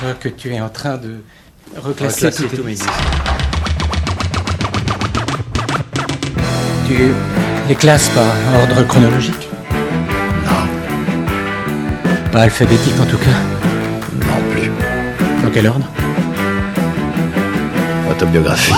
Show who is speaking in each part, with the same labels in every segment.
Speaker 1: Je vois que tu es en train de reclasser,
Speaker 2: Reclasser
Speaker 1: tous mes disques. Tu les classes par ordre chronologique
Speaker 2: Non,
Speaker 1: Pas alphabétique en tout cas.
Speaker 2: non plus.
Speaker 1: Dans quel ordre?
Speaker 2: Autobiographie.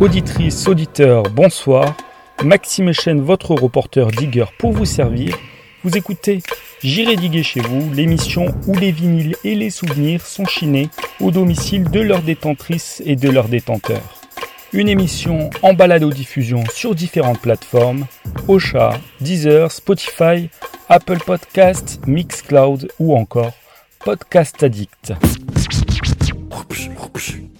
Speaker 3: Auditrices, auditeurs, bonsoir. Maxime Echen, votre reporter digger pour vous servir. Vous écoutez J'irai diguer chez vous, l'émission où les vinyles et les souvenirs sont chinés au domicile de leurs détentrices et de leurs détenteurs. Une émission en balado-diffusion sur différentes plateformes Ocha, Deezer, Spotify, Apple Podcast, Mixcloud ou encore Podcast Addict.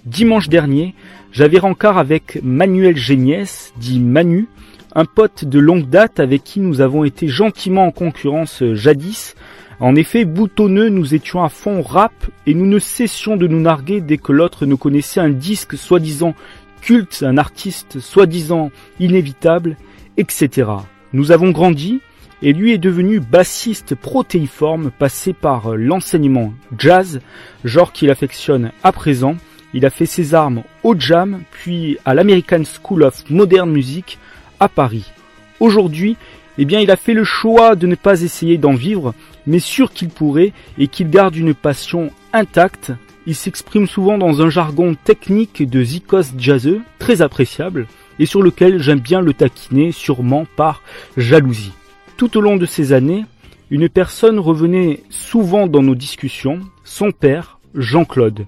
Speaker 3: Dimanche dernier, j'avais rencard avec Manuel Géniès, dit Manu, un pote de longue date avec qui nous avons été gentiment en concurrence euh, jadis. En effet, boutonneux, nous étions à fond rap et nous ne cessions de nous narguer dès que l'autre nous connaissait un disque soi-disant culte, un artiste soi-disant inévitable, etc. Nous avons grandi et lui est devenu bassiste protéiforme passé par euh, l'enseignement jazz, genre qu'il affectionne à présent. Il a fait ses armes au jam, puis à l'American School of Modern Music à Paris. Aujourd'hui, eh bien, il a fait le choix de ne pas essayer d'en vivre, mais sûr qu'il pourrait et qu'il garde une passion intacte. Il s'exprime souvent dans un jargon technique de zikos jazzeux, très appréciable, et sur lequel j'aime bien le taquiner, sûrement par jalousie. Tout au long de ces années, une personne revenait souvent dans nos discussions, son père, Jean-Claude.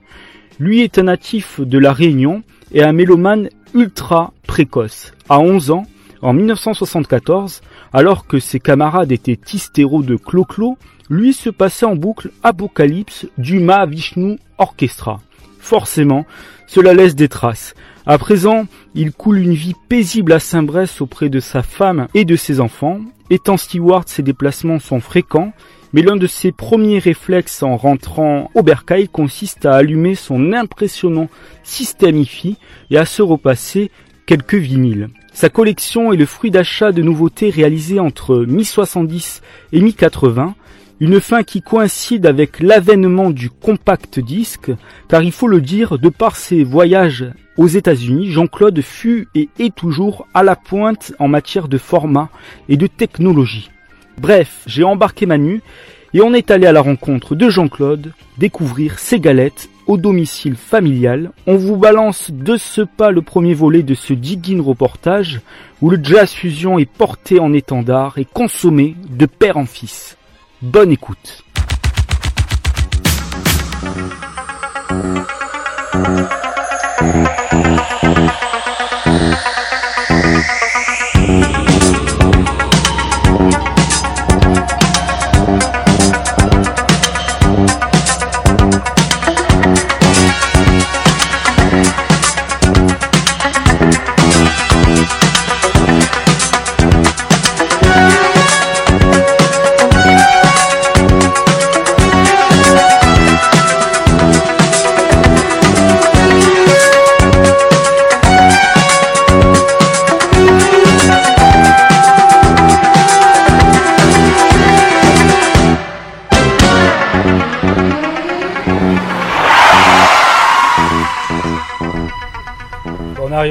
Speaker 3: Lui est un natif de la Réunion et un mélomane ultra précoce. À 11 ans, en 1974, alors que ses camarades étaient hystéros de Clo-Clo, lui se passait en boucle Apocalypse du Mahavishnu Orchestra. Forcément, cela laisse des traces. À présent, il coule une vie paisible à Saint-Brest auprès de sa femme et de ses enfants. Étant steward, ses déplacements sont fréquents, mais l'un de ses premiers réflexes en rentrant au bercail consiste à allumer son impressionnant système IFI et à se repasser quelques vinyles. Sa collection est le fruit d'achats de nouveautés réalisées entre mi-70 et mi-80, une fin qui coïncide avec l'avènement du compact disque, car il faut le dire, de par ses voyages aux États-Unis, Jean-Claude fut et est toujours à la pointe en matière de format et de technologie. Bref, j'ai embarqué Manu et on est allé à la rencontre de Jean-Claude, découvrir ses galettes au domicile familial. On vous balance de ce pas le premier volet de ce digging reportage où le jazz fusion est porté en étendard et consommé de père en fils. Bonne écoute.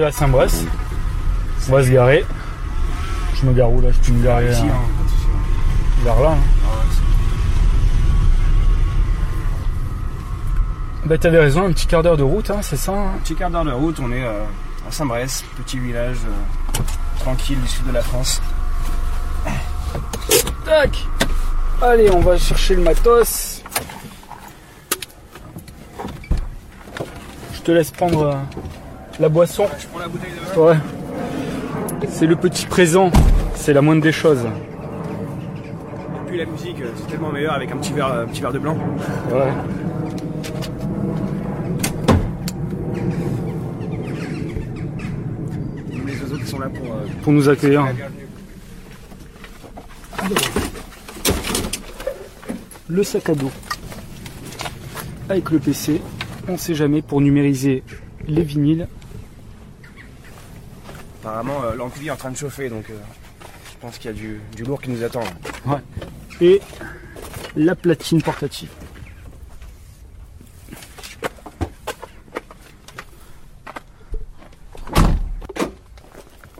Speaker 3: À Saint-Brest. On va se garer. Je me gare où là Je peux me garer
Speaker 4: Ici,
Speaker 3: euh,
Speaker 4: hein,
Speaker 3: vers là. hein.
Speaker 4: Ah ouais,
Speaker 3: Bah t'avais raison, un petit quart d'heure de route, hein, c'est ça hein
Speaker 4: Un petit quart d'heure de route, on est euh, à Saint-Brest, petit village euh, tranquille du sud de la France.
Speaker 3: Tac Allez, on va chercher le matos. Je te laisse prendre euh, la boisson.
Speaker 4: Je prends la bouteille de vin.
Speaker 3: Ouais. C'est le petit présent, c'est la moindre des choses.
Speaker 4: Et puis la musique, euh, c'est tellement meilleur avec un petit verre, un petit verre de blanc.
Speaker 3: Ouais.
Speaker 4: Les oiseaux qui sont là pour euh,
Speaker 3: Pour nous accueillir. Le sac à dos. avec le PC. On sait jamais pour numériser les vinyles.
Speaker 4: Apparemment, euh, l'ampli est en train de chauffer, donc euh, je pense qu'il y a du, du lourd qui nous attend.
Speaker 3: Et la platine portative.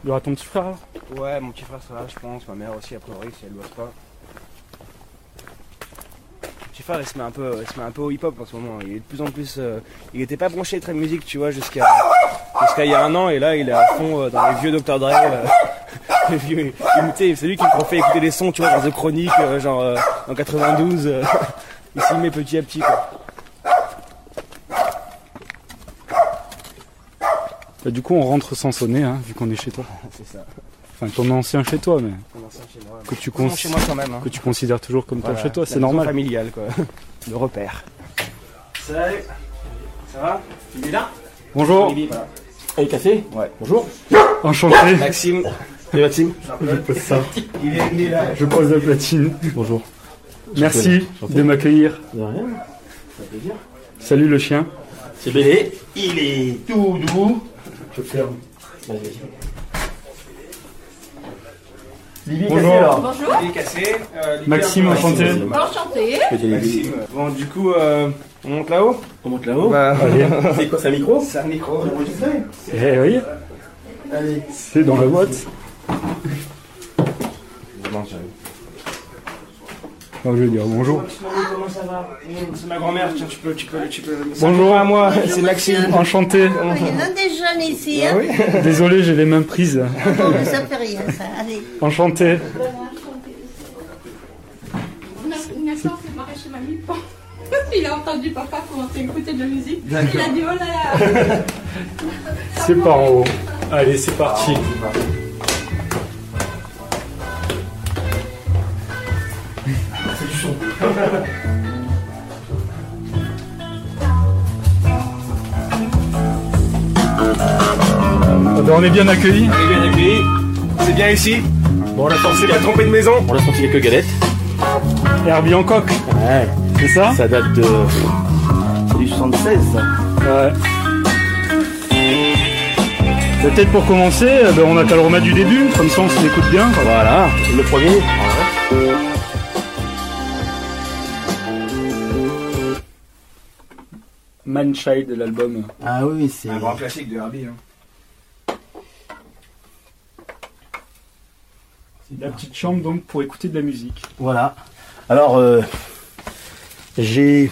Speaker 3: Il y aura ton petit frère? Alors
Speaker 4: Ouais, mon petit frère sera là, je pense. Ma mère aussi, a priori, si elle bosse pas. Il se met un peu, il se met un peu au hip-hop en ce moment. Il est de plus en plus. euh, il était pas branché très musique, tu vois, jusqu'à jusqu'à il y a un an, et là, il est à fond euh, dans les vieux Dr. Dre. euh, les vieux, c'est lui qui me fait écouter des sons, tu vois, dans The Chronic, euh, genre en 92. euh, il s'y met petit à petit, quoi.
Speaker 3: Bah, Du coup, on rentre sans sonner, hein, vu qu'on est chez toi.
Speaker 4: C'est ça.
Speaker 3: Enfin, ton ancien chez toi, mais
Speaker 4: chez moi.
Speaker 3: que tu,
Speaker 4: Bon,
Speaker 3: cons-
Speaker 4: chez moi quand même. hein.
Speaker 3: que tu considères toujours comme
Speaker 4: Voilà,
Speaker 3: ton chez toi, c'est normal.
Speaker 4: familiale, quoi. Le repère. Salut. Ça va? Il est là?
Speaker 3: Bonjour.
Speaker 2: Et café?
Speaker 4: Ouais.
Speaker 2: Bonjour.
Speaker 3: enchanté.
Speaker 4: Maxime,
Speaker 2: Et Maxime?
Speaker 3: Je pose ça.
Speaker 4: il est, il est là.
Speaker 3: Je pose la platine.
Speaker 2: Bonjour.
Speaker 3: Merci de m'accueillir.
Speaker 2: De rien. Ça fait plaisir.
Speaker 3: Salut le chien.
Speaker 2: C'est Bélé. Il est tout doux. Je ferme. Vas-y, Lily,
Speaker 3: Bonjour.
Speaker 2: cassé, alors.
Speaker 5: Bonjour,
Speaker 4: Il est cassé. euh, Lily,
Speaker 3: Maxime, enchanté.
Speaker 5: enchanté.
Speaker 4: Maxime. Bon, du coup, euh, on monte là-haut
Speaker 2: On monte là-haut.
Speaker 4: Bah,
Speaker 2: C'est quoi, c'est un micro
Speaker 4: c'est un micro.
Speaker 3: Eh oui,
Speaker 2: Allez.
Speaker 3: c'est dans la boîte. Non, je vais dire bonjour.
Speaker 4: Comment ça va C'est ma grand-mère, tiens, tu peux, tu peux, tu peux.
Speaker 3: Bonjour.
Speaker 4: à moi, c'est Maxime.
Speaker 3: Enchanté.
Speaker 5: Il y en a des jeunes ici,
Speaker 4: Ah
Speaker 5: hein
Speaker 4: oui
Speaker 3: Désolé, j'ai les mains prises.
Speaker 5: Bon, mais ça fait rien, ça. Allez.
Speaker 3: Enchanté.
Speaker 6: Nathan s'est barré chez mamie. Il a entendu papa commencer à écouter de la musique. Il a dit oh là là.
Speaker 3: C'est par en haut. Allez, c'est parti. On est bien accueillis.
Speaker 4: On est bien accueillis. C'est bien ici.
Speaker 2: Bon, on a senti,
Speaker 4: pas trompé de maison.
Speaker 2: on a senti quelques galettes.
Speaker 3: Herbie en coque,
Speaker 2: Ouais.
Speaker 3: c'est ça
Speaker 2: Ça date de. C'est du 76.
Speaker 3: Ouais. Peut-être pour commencer, eh ben, on a qu'à le remettre du début, comme ça on se l'écoute bien.
Speaker 2: Voilà. Le premier.
Speaker 3: Manchild, l'album.
Speaker 2: Ah oui, c'est.
Speaker 4: Un grand classique de Herbie. Hein.
Speaker 3: C'est la petite chambre donc pour écouter de la musique.
Speaker 2: Voilà. Alors, euh, j'ai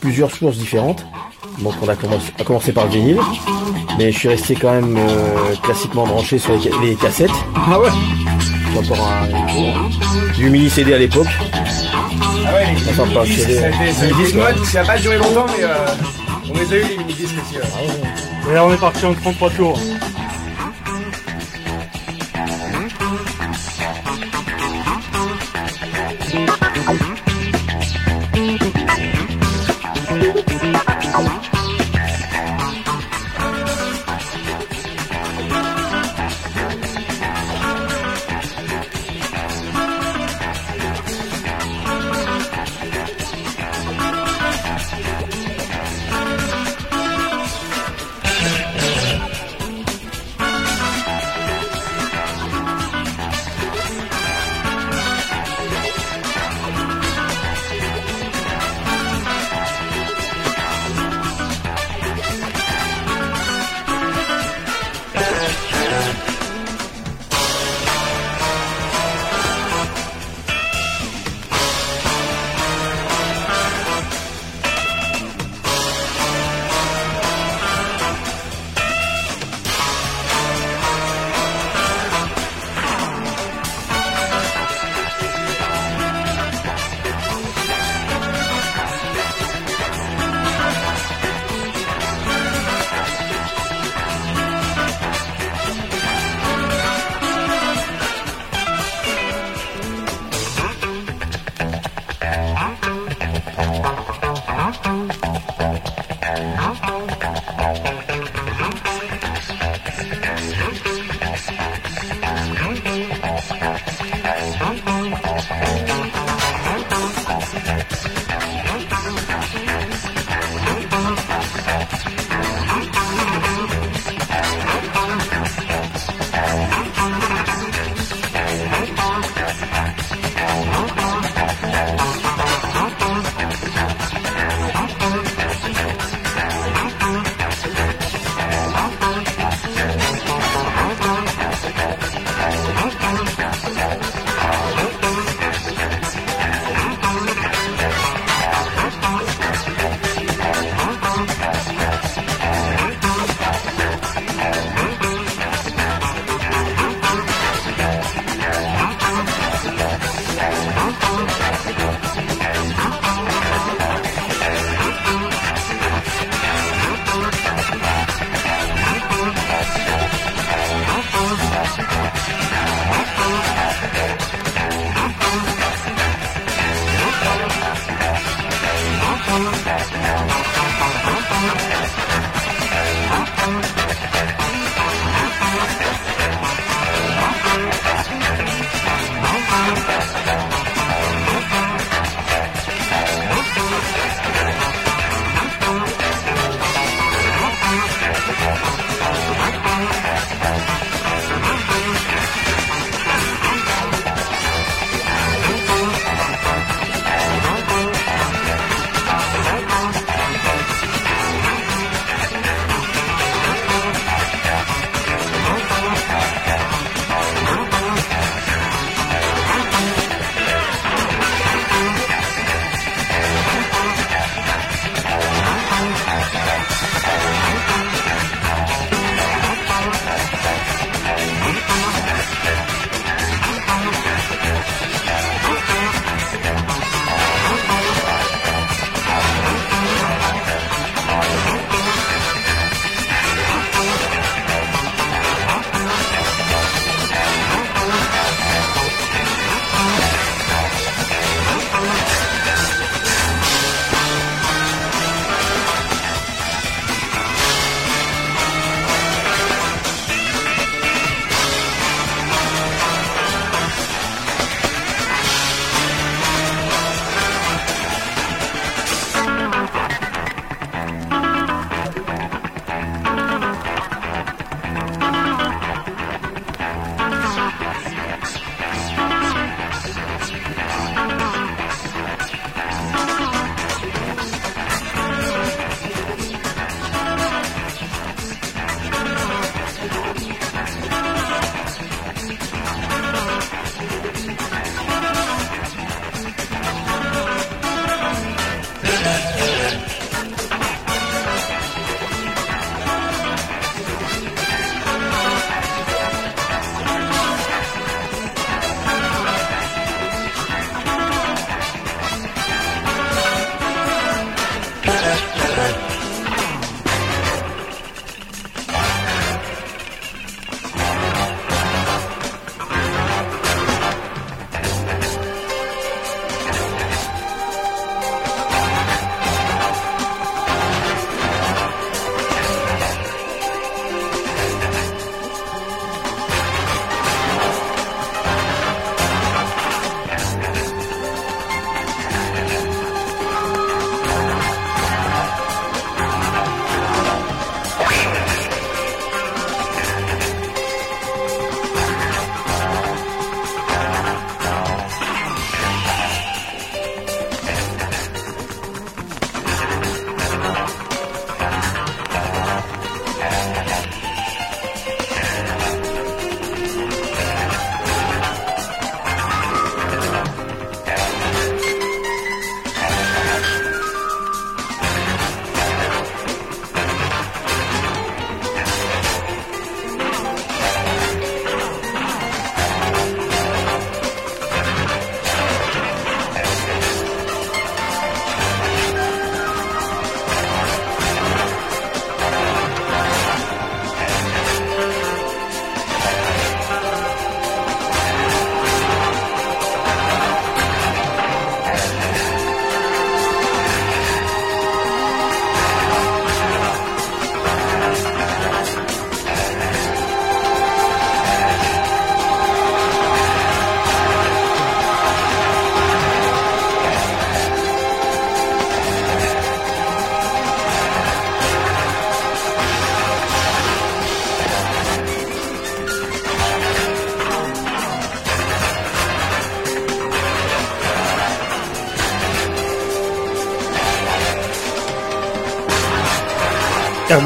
Speaker 2: plusieurs sources différentes. Donc, on a commencé, a commencé par le vinyle, mais je suis resté quand même euh, classiquement branché sur les, ca- les cassettes.
Speaker 3: Ah ouais
Speaker 2: un, du mini CD à l'époque.
Speaker 4: Ah ouais, les
Speaker 2: Attends, pas,
Speaker 4: a été une mode, ça n'a pas duré longtemps, mais euh, on les a eu les mini-disques aussi. euh.
Speaker 3: Et là on est parti en 33 tours.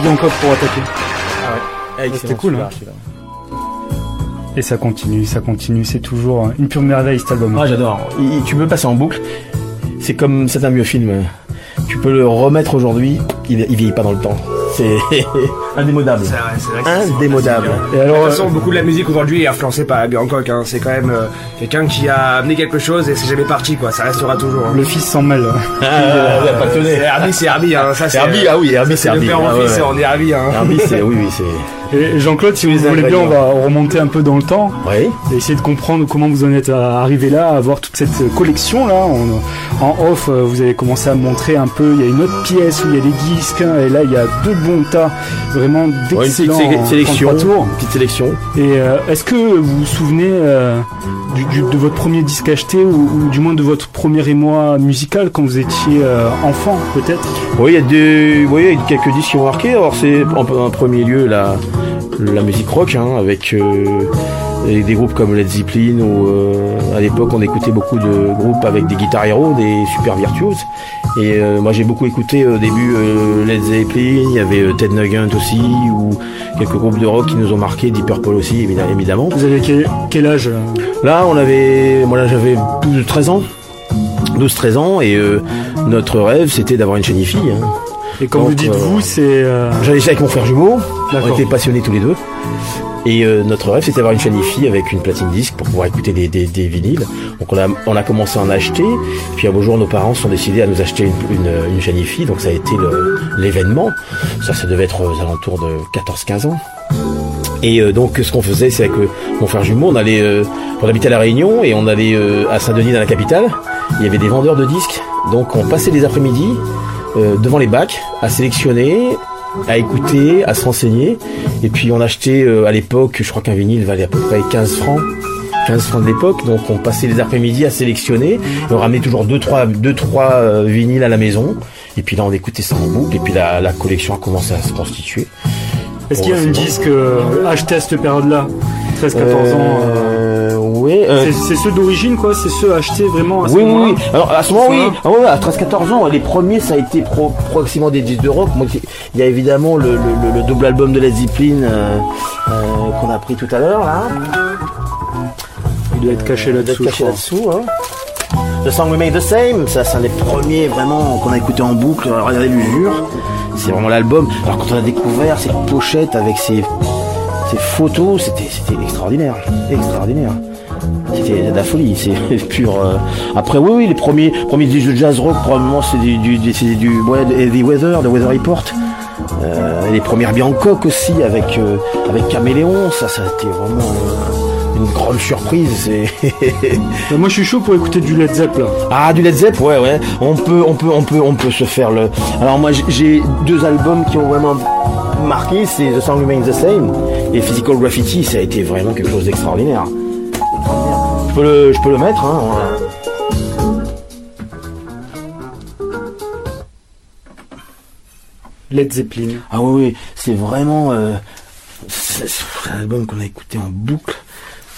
Speaker 3: Hancock pour attaquer.
Speaker 2: Ah, excellent,
Speaker 3: c'était cool, hein. Et ça continue, ça continue. C'est toujours une pure merveille cet album.
Speaker 2: Ah, j'adore. Tu peux passer en boucle. C'est comme c'est un vieux film. Tu peux le remettre aujourd'hui. Il, il vieillit pas dans le temps. C'est indémodable.
Speaker 4: C'est vrai, c'est vrai que c'est-
Speaker 2: Indémodable.
Speaker 3: Et
Speaker 4: De
Speaker 3: alors,
Speaker 4: toute façon, beaucoup de la musique aujourd'hui est influencée par Herbie Hancock. Hein. C'est quand même euh, quelqu'un qui a amené quelque chose et c'est jamais parti, quoi. Ça restera toujours. hein.
Speaker 3: le fils s'en mêle.
Speaker 2: Ah, ouais, pas
Speaker 4: C'est
Speaker 2: tonné.
Speaker 4: Herbie, c'est Herbie. Hein. Ça, c'est
Speaker 2: Herbie, ah oui, Herbie, c'est
Speaker 4: c'est le
Speaker 2: Herbie.
Speaker 4: père
Speaker 2: Ah ouais.
Speaker 4: fils, on est Herbie. Hein.
Speaker 2: Herbie, c'est oui, oui, c'est.
Speaker 3: Et Jean-Claude, si vous voulez bien, on va remonter un peu dans le temps
Speaker 2: Oui.
Speaker 3: et essayer de comprendre comment vous en êtes arrivé là, à avoir toute cette collection là. En off, euh, vous avez commencé à montrer un peu. Il y a une autre pièce où il y a des disques hein, et là il y a deux bons tas, vraiment
Speaker 2: Ouais, petite
Speaker 3: d'excellents
Speaker 2: sé- sélection.
Speaker 3: 33 tours.
Speaker 2: Petite sélection.
Speaker 3: Et euh, est-ce que vous vous souvenez euh, du, du- de votre premier disque acheté ou, ou du moins de votre premier émoi musical quand vous étiez euh, enfant peut-être?
Speaker 2: Oui, il y a des, oui, il y a quelques disques qui ont marqué. Alors c'est en, en premier lieu la, la musique rock, hein, avec euh, des groupes comme Led Zeppelin ou euh, à l'époque on écoutait beaucoup de groupes avec des guitares héros, des super virtuoses. Et euh, moi j'ai beaucoup écouté au début euh, Led Zeppelin, il y avait euh, Ted Nugent aussi ou quelques groupes de rock qui nous ont marqué, Deep Purple aussi évidemment-.
Speaker 3: Vous avez quel, quel âge euh?
Speaker 2: Là, on avait, moi là, j'avais plus de 13 ans, 12-13 ans, et euh, notre rêve, c'était d'avoir une chaîne fille. Hein.
Speaker 3: Et quand
Speaker 2: Donc,
Speaker 3: vous dites
Speaker 2: euh,
Speaker 3: vous, c'est euh,
Speaker 2: J'allais avec mon frère jumeau, on était passionnés tous les deux. Et euh, notre rêve, c'était d'avoir une chaîne avec une platine disque pour pouvoir écouter des, des, vinyles. Donc on a, commencé à en acheter. Puis à beau jour, nos parents sont décidés à nous acheter une, une, une. Donc ça a été l'événement. Ça, ça devait être aux alentours de 14-15 ans. Et euh, donc ce qu'on faisait, c'est avec mon frère jumeau, on allait, euh, on habitait à la Réunion et on allait euh, à Saint-Denis dans la capitale. Il y avait des vendeurs de disques. Donc on passait les après-midi devant les bacs à sélectionner, à écouter, à se renseigner. Et puis on achetait euh, à l'époque, je crois qu'un vinyle valait à peu près 15 francs. 15 francs de l'époque, donc on passait les après-midi à sélectionner, on ramenait toujours deux trois deux trois euh, vinyles à la maison, et puis là on écoutait ça en boucle, et puis la, la collection a commencé à se constituer.
Speaker 3: Est-ce qu'il y a un disque euh, acheté à cette période-là 13-14 ans Euh,
Speaker 2: oui. euh,
Speaker 3: c'est- ceux d'origine quoi C'est ceux achetés vraiment à ce
Speaker 2: oui, oui,
Speaker 3: moment-là
Speaker 2: oui. Alors, à ce moment, oui. Ah ouais, à 13-14 ans, les premiers, ça a été pro, proximement des disques de rock. Moi, il y a évidemment le, le, le- le double album de Led Zeppelin euh, euh, qu'on a pris tout à l'heure, là.
Speaker 3: Il doit être caché
Speaker 2: Il doit être
Speaker 3: là-dessous.
Speaker 2: caché là-dessous, hein. The Song We Make the Same, ça, c'est un des premiers vraiment qu'on a écouté en boucle. Regardez l'usure. C'est vraiment l'album. Alors, quand on a découvert cette pochette avec ces, photos, c'était, c'était extraordinaire. Extraordinaire. C'était de la folie, c'est pur. euh. Après, oui, oui, les premiers, premiers disques de jazz rock, probablement, c'est du, du, du- c'est du ouais, de Heavy Weather, de Weather Report. Euh, les premières Biancock aussi, avec, euh, avec Caméléon, ça, ça a été vraiment euh, une grande surprise.
Speaker 3: Euh, Moi je suis chaud pour écouter du Led Zepp là.
Speaker 2: ah, du Led Zepp, ouais, ouais. On peut, on peut, on peut, on peut se faire le. Alors moi, j'ai- j'ai deux albums qui ont vraiment marqué, c'est The Song Remains the Same et Physical Graffiti. Ça a été vraiment quelque chose d'extraordinaire. Je peux le, je peux le mettre, hein.
Speaker 3: Led Zeppelin.
Speaker 2: Ah oui, oui, c'est vraiment euh, c'est c'est un album qu'on a écouté en boucle.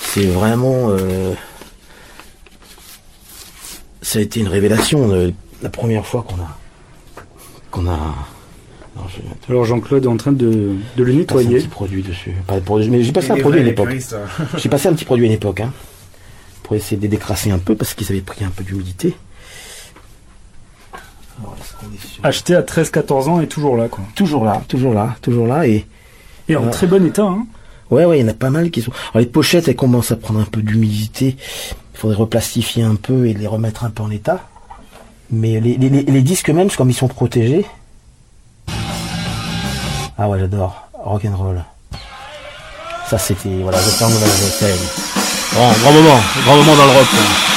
Speaker 2: C'est vraiment, euh, ça a été une révélation. euh, la première fois qu'on a, qu'on a. Alors,
Speaker 3: Jean-Claude est en train de, de le
Speaker 2: un
Speaker 3: nettoyer.
Speaker 2: petit produit dessus. Pas de produit, mais j'ai passé un produit à
Speaker 4: les puristes, hein.
Speaker 2: J'ai passé un petit produit à une époque, hein, pour essayer de les décrasser un peu parce qu'ils avaient pris un peu d'humidité.
Speaker 3: Acheté à 13-14 ans et toujours là quoi.
Speaker 2: Toujours là, toujours là, toujours là et.
Speaker 3: Et en très bon état hein.
Speaker 2: Ouais, ouais, il y en a pas mal qui sont. Alors les pochettes, elles commencent à prendre un peu d'humidité. Il faudrait replastifier un peu et les remettre un peu en état. Mais les, les, les- les disques même, comme ils sont protégés. Ah ouais, j'adore. Rock and roll. Ça c'était voilà, The Song of the. Grand, grand moment, grand moment dans le rock. hein.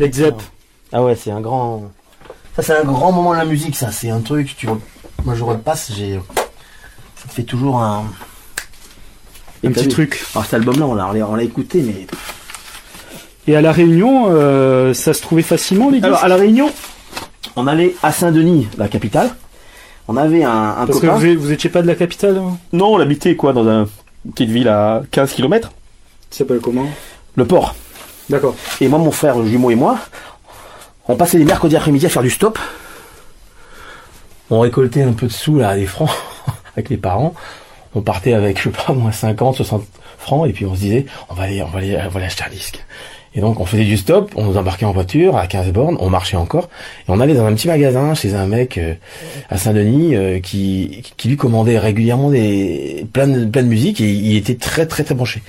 Speaker 3: Led Zepp.
Speaker 2: Ah ouais, c'est un grand. Ça, c'est un grand moment de la musique, ça. C'est un truc, tu... moi je repasse, j'ai. Ça te fait toujours un.
Speaker 3: Un
Speaker 2: Et t'as
Speaker 3: petit
Speaker 2: vu
Speaker 3: truc.
Speaker 2: Alors cet album-là, on l'a, on l'a écouté, mais.
Speaker 3: Et à La Réunion, euh, ça se trouvait facilement les disques
Speaker 2: Alors à La Réunion, on allait à Saint-Denis, la capitale. On avait un, un
Speaker 3: Parce que
Speaker 2: copain.
Speaker 3: vous, êtes- vous étiez pas de la capitale hein?
Speaker 7: Non, on habitait quoi dans un- une petite ville à 15 km
Speaker 3: Ça s'appelle comment?
Speaker 2: Le port.
Speaker 3: D'accord.
Speaker 2: Et moi, mon frère jumeau et moi, on passait les mercredis après-midi à faire du stop. On récoltait un peu de sous, là, des francs, avec les parents. On partait avec, je sais pas, moins 50, 60 francs, et puis on se disait, on va aller, on va aller, on va aller acheter un disque. Et donc on faisait du stop, on nous embarquait en voiture à 15 bornes, on marchait encore, et on allait dans un petit magasin chez un mec euh, à Saint-Denis euh, qui, qui lui commandait régulièrement des plein de, plein de musique et il était très très très branché.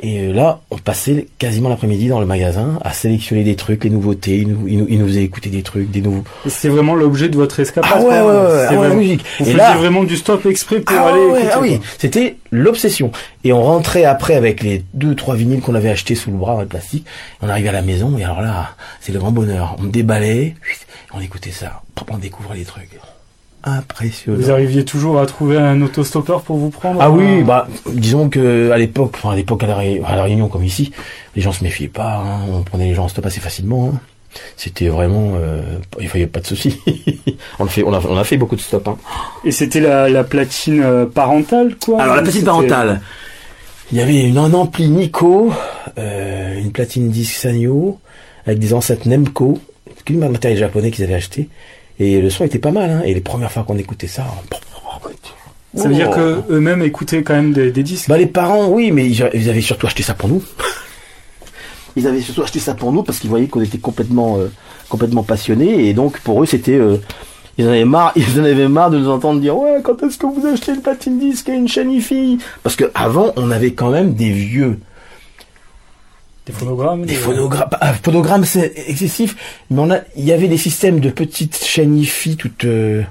Speaker 2: Et euh, là, on passait quasiment l'après-midi dans le magasin à sélectionner des trucs, les nouveautés, il nous, il nous, il nous faisait écouter des trucs, des nouveaux...
Speaker 3: C'est vraiment l'objet de votre escapade.
Speaker 2: Ah ouais, ouais, ouais,
Speaker 3: C'était
Speaker 2: ah ouais, la musique.
Speaker 3: Vous
Speaker 2: Et là-
Speaker 3: vraiment du stop exprès pour
Speaker 2: Ah
Speaker 3: aller
Speaker 2: ouais,
Speaker 3: écouter.
Speaker 2: ah oui, c'était l'obsession. Et on rentrait après avec les deux, trois vinyles qu'on avait achetés sous le bras le plastique. On arrivait à la maison et alors là, c'est le grand bonheur. On déballait, on écoutait ça, on découvrait des trucs. Impressionnant.
Speaker 3: Vous arriviez toujours à trouver un autostoppeur pour vous prendre
Speaker 2: Ah oui, bah disons que à l'époque, enfin à l'époque à la, Ré- à la Réunion comme ici, les gens se méfiaient pas. hein. on prenait les gens en stop assez facilement. hein. C'était vraiment, euh, il fallait pas de soucis. on a fait, on a, on a fait beaucoup de stop. Hein.
Speaker 3: Et c'était la, la platine euh, parentale, quoi
Speaker 2: Alors la platine parentale, il y avait une, un ampli Nico, euh, une platine disque Sanyo, avec des enceintes Nemco, que du matériel japonais qu'ils avaient acheté. Et le son était pas mal, hein. Et les premières fois qu'on écoutait ça,
Speaker 3: Ça veut dire
Speaker 2: Oh.
Speaker 3: que eux-mêmes écoutaient quand même des, des disques.
Speaker 2: Bah les parents, oui, mais ils, ils avaient surtout acheté ça pour nous. Ils avaient surtout acheté ça pour nous parce qu'ils voyaient qu'on était complètement, euh, complètement passionnés et donc pour eux c'était, euh, ils en avaient marre, ils en avaient marre de nous entendre dire ouais quand est-ce que vous achetez une platine disque et une chaîne hi-fi? Parce que avant on avait quand même des vieux,
Speaker 3: Des phonogrammes.
Speaker 2: des phonogrammes, ah, phonogrammes c'est excessif, mais on a, il y avait des systèmes de petites chaînes hi-fi toutes, euh,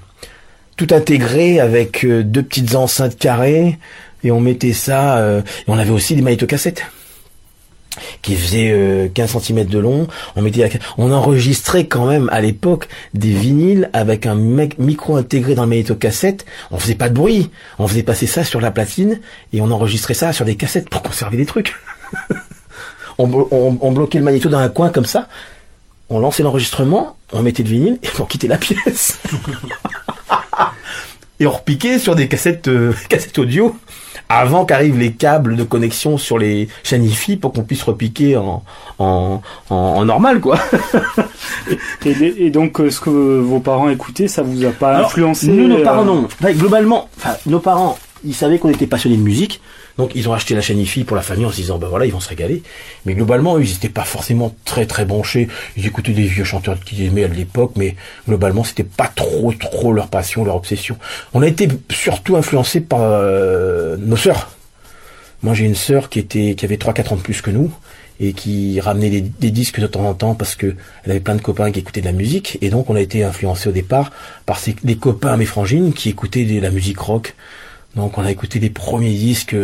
Speaker 2: tout intégrées avec euh, deux petites enceintes carrées et on mettait ça, euh, et on avait aussi des magnétocassettes qui faisaient euh, 15 cm de long. On mettait, on enregistrait quand même à l'époque des vinyles avec un mec- micro intégré dans le magnétocassette. On faisait pas de bruit, on faisait passer ça sur la platine et on enregistrait ça sur des cassettes pour conserver des trucs. on, blo- on- on bloquait le magnéto dans un coin comme ça. On lançait l'enregistrement, on mettait le vinyle et on quittait la pièce. et on repiquait sur des cassettes, euh, cassettes audio avant qu'arrivent les câbles de connexion sur les chaînes hi pour qu'on puisse repiquer en, en, en, en normal, quoi.
Speaker 3: Et, donc, euh, ce que vos parents écoutaient, ça vous a pas
Speaker 2: Alors,
Speaker 3: influencé
Speaker 2: Nous, nos
Speaker 3: euh,
Speaker 2: parents, non. Globalement, enfin, nos parents, ils savaient qu'on était passionnés de musique. Donc, ils ont acheté la chaîne hi pour la famille en se disant, ben voilà, ils vont se régaler. Mais globalement, ils n'étaient pas forcément très, très branchés. Ils écoutaient des vieux chanteurs qu'ils aimaient à l'époque, mais globalement, c'était pas trop, trop leur passion, leur obsession. On a été surtout influencés par euh, nos sœurs. Moi, j'ai une sœur qui était, qui avait 3-4 ans de plus que nous et qui ramenait des, disques de temps en temps parce que elle avait plein de copains qui écoutaient de la musique et donc on a été influencé au départ par des copains mes frangines qui écoutaient de la musique rock. Donc on a écouté les premiers disques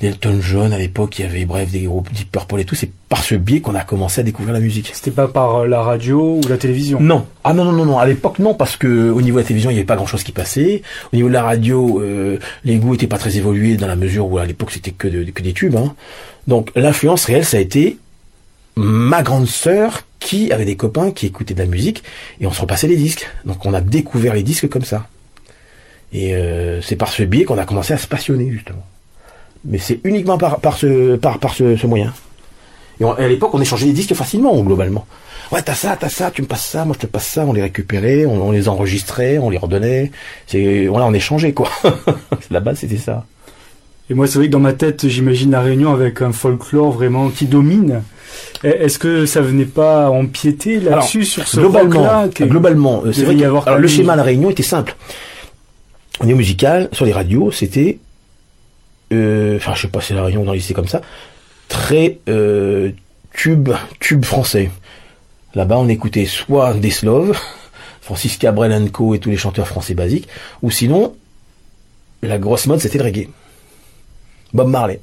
Speaker 2: d'Elton John à l'époque, il y avait bref des groupes Deep Purple et tout. C'est par ce biais qu'on a commencé à découvrir la musique.
Speaker 3: C'était pas par euh, la radio ou la télévision?
Speaker 2: Non. Ah non, non, non, non. À l'époque, non, parce que au niveau de la télévision, il n'y avait pas grand-chose qui passait. Au niveau de la radio, euh, les goûts étaient pas très évolués dans la mesure où à l'époque, c'était que, de- que des tubes. Hein. Donc l'influence réelle, ça a été ma grande sœur qui avait des copains qui écoutaient de la musique et on se repassait les disques. Donc on a découvert les disques comme ça. Et euh, c'est par ce biais qu'on a commencé à se passionner justement. Mais c'est uniquement par, par ce par, par ce, ce moyen. Et on- à l'époque, on échangeait les disques facilement, globalement. Ouais, t'as ça, t'as ça, tu me passes ça, moi je te passe ça, on les récupérait, on, on les enregistrait, on les redonnait. C'est voilà, on échangeait quoi. la base c'était ça.
Speaker 3: Et moi, c'est vrai que dans ma tête, j'imagine la Réunion avec un folklore vraiment qui domine. Et Est-ce que ça venait pas empiéter là-dessus sur ce
Speaker 2: globalement,
Speaker 3: qui-
Speaker 2: globalement, euh, c'est vrai
Speaker 3: y avoir
Speaker 2: alors, le schéma à la Réunion était simple. Au niveau musical, sur les radios, c'était, euh, enfin, je sais pas, si la Réunion dans les comme ça, très euh, tube, tube français. Là-bas, on écoutait soit des Sloves, Francis Cabrel Co et tous les chanteurs français basiques, ou sinon, la grosse mode, c'était le reggae. Bob Marley.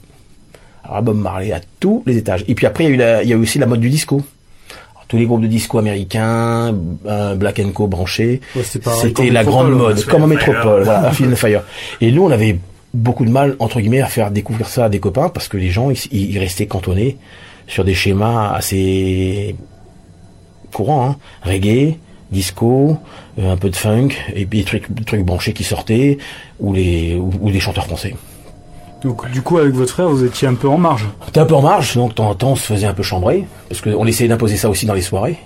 Speaker 2: Alors Bob Marley à tous les étages. Et puis après, il y a il y a eu aussi la mode du disco. Tous les groupes de disco américains, euh, Black Co branchés,
Speaker 3: Ouais, c'était
Speaker 2: la grande
Speaker 3: Métropole,
Speaker 2: mode, comme en métropole, voilà, Earth, Wind and Fire. Et nous, on avait beaucoup de mal, entre guillemets, à faire découvrir ça à des copains, parce que les gens, ils, ils restaient cantonnés sur des schémas assez courants, hein. reggae, disco, euh, un peu de funk, et puis des trucs, des trucs branchés qui sortaient, ou les, ou, ou des chanteurs français.
Speaker 3: Donc, du coup, avec votre frère, vous étiez un peu en marge.
Speaker 2: T'es un peu en marge, donc de en temps on se faisait un peu chambrer, parce qu'on essayait d'imposer ça aussi dans les soirées.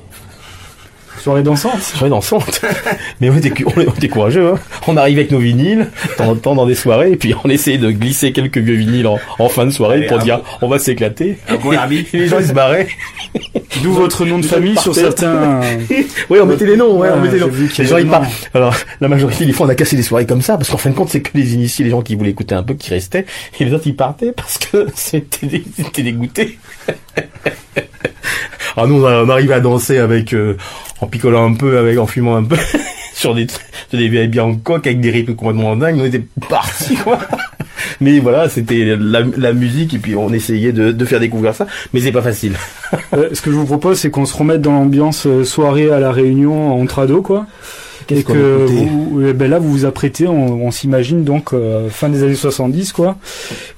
Speaker 3: Soirée dansante.
Speaker 2: soirée dansante. Mais on était, on était courageux, hein. On arrivait avec nos vinyles, de temps en temps dans des soirées, et puis on essayait de glisser quelques vieux vinyles en, en fin de soirée
Speaker 8: Allez,
Speaker 2: pour dire, on va s'éclater.
Speaker 8: Bon.
Speaker 2: Et les gens, ils se barraient.
Speaker 3: D'où votre nom de famille sur certains.
Speaker 2: Oui, on mettait les noms, ouais,
Speaker 3: Ouais,
Speaker 2: on mettait les noms. Les gens, ils
Speaker 3: des
Speaker 2: partent.
Speaker 3: noms.
Speaker 2: Alors, la majorité des fois, on a cassé des soirées comme ça, parce qu'en fin de compte, c'est que les initiés, les gens qui voulaient écouter un peu, qui restaient, et les autres, ils partaient parce que c'était dégoûté. Ah, nous, on arrivait à danser avec, euh, en picolant un peu, avec, en fumant un peu, sur des, sur des vieilles en coque, avec des rythmes complètement dingues, on était partis, quoi. Mais voilà, c'était la, musique, et puis on essayait de, de faire découvrir ça, mais c'est pas facile.
Speaker 3: Euh, ce que je vous propose, c'est qu'on se remette dans l'ambiance euh, soirée à la Réunion entre ados, quoi.
Speaker 2: Qu'est-ce
Speaker 3: Et
Speaker 2: qu'on
Speaker 3: que vous, eh ben là, vous vous apprêtez, on, on s'imagine donc euh, fin des années 70, quoi.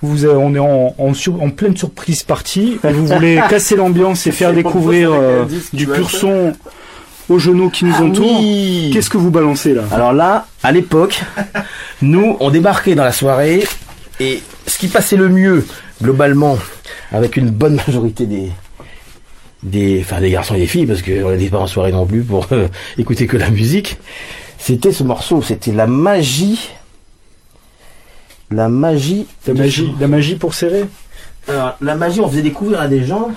Speaker 3: Vous, euh, on est en, en, sur- en pleine surprise partie. Et vous voulez casser l'ambiance et faire découvrir euh, du pur son aux genoux qui nous entourent.
Speaker 2: Ah Oui.
Speaker 3: Qu'est-ce que vous balancez là?
Speaker 2: Alors là, à l'époque, nous, on débarquait dans la soirée et ce qui passait le mieux, globalement, avec une bonne majorité des, des, enfin des garçons et des filles, parce qu'on n'était pas en soirée non plus pour euh, écouter que la musique, c'était ce morceau, c'était la magie, la magie,
Speaker 3: La magie, la magie pour serrer.
Speaker 2: Alors, la magie, on faisait découvrir à des gens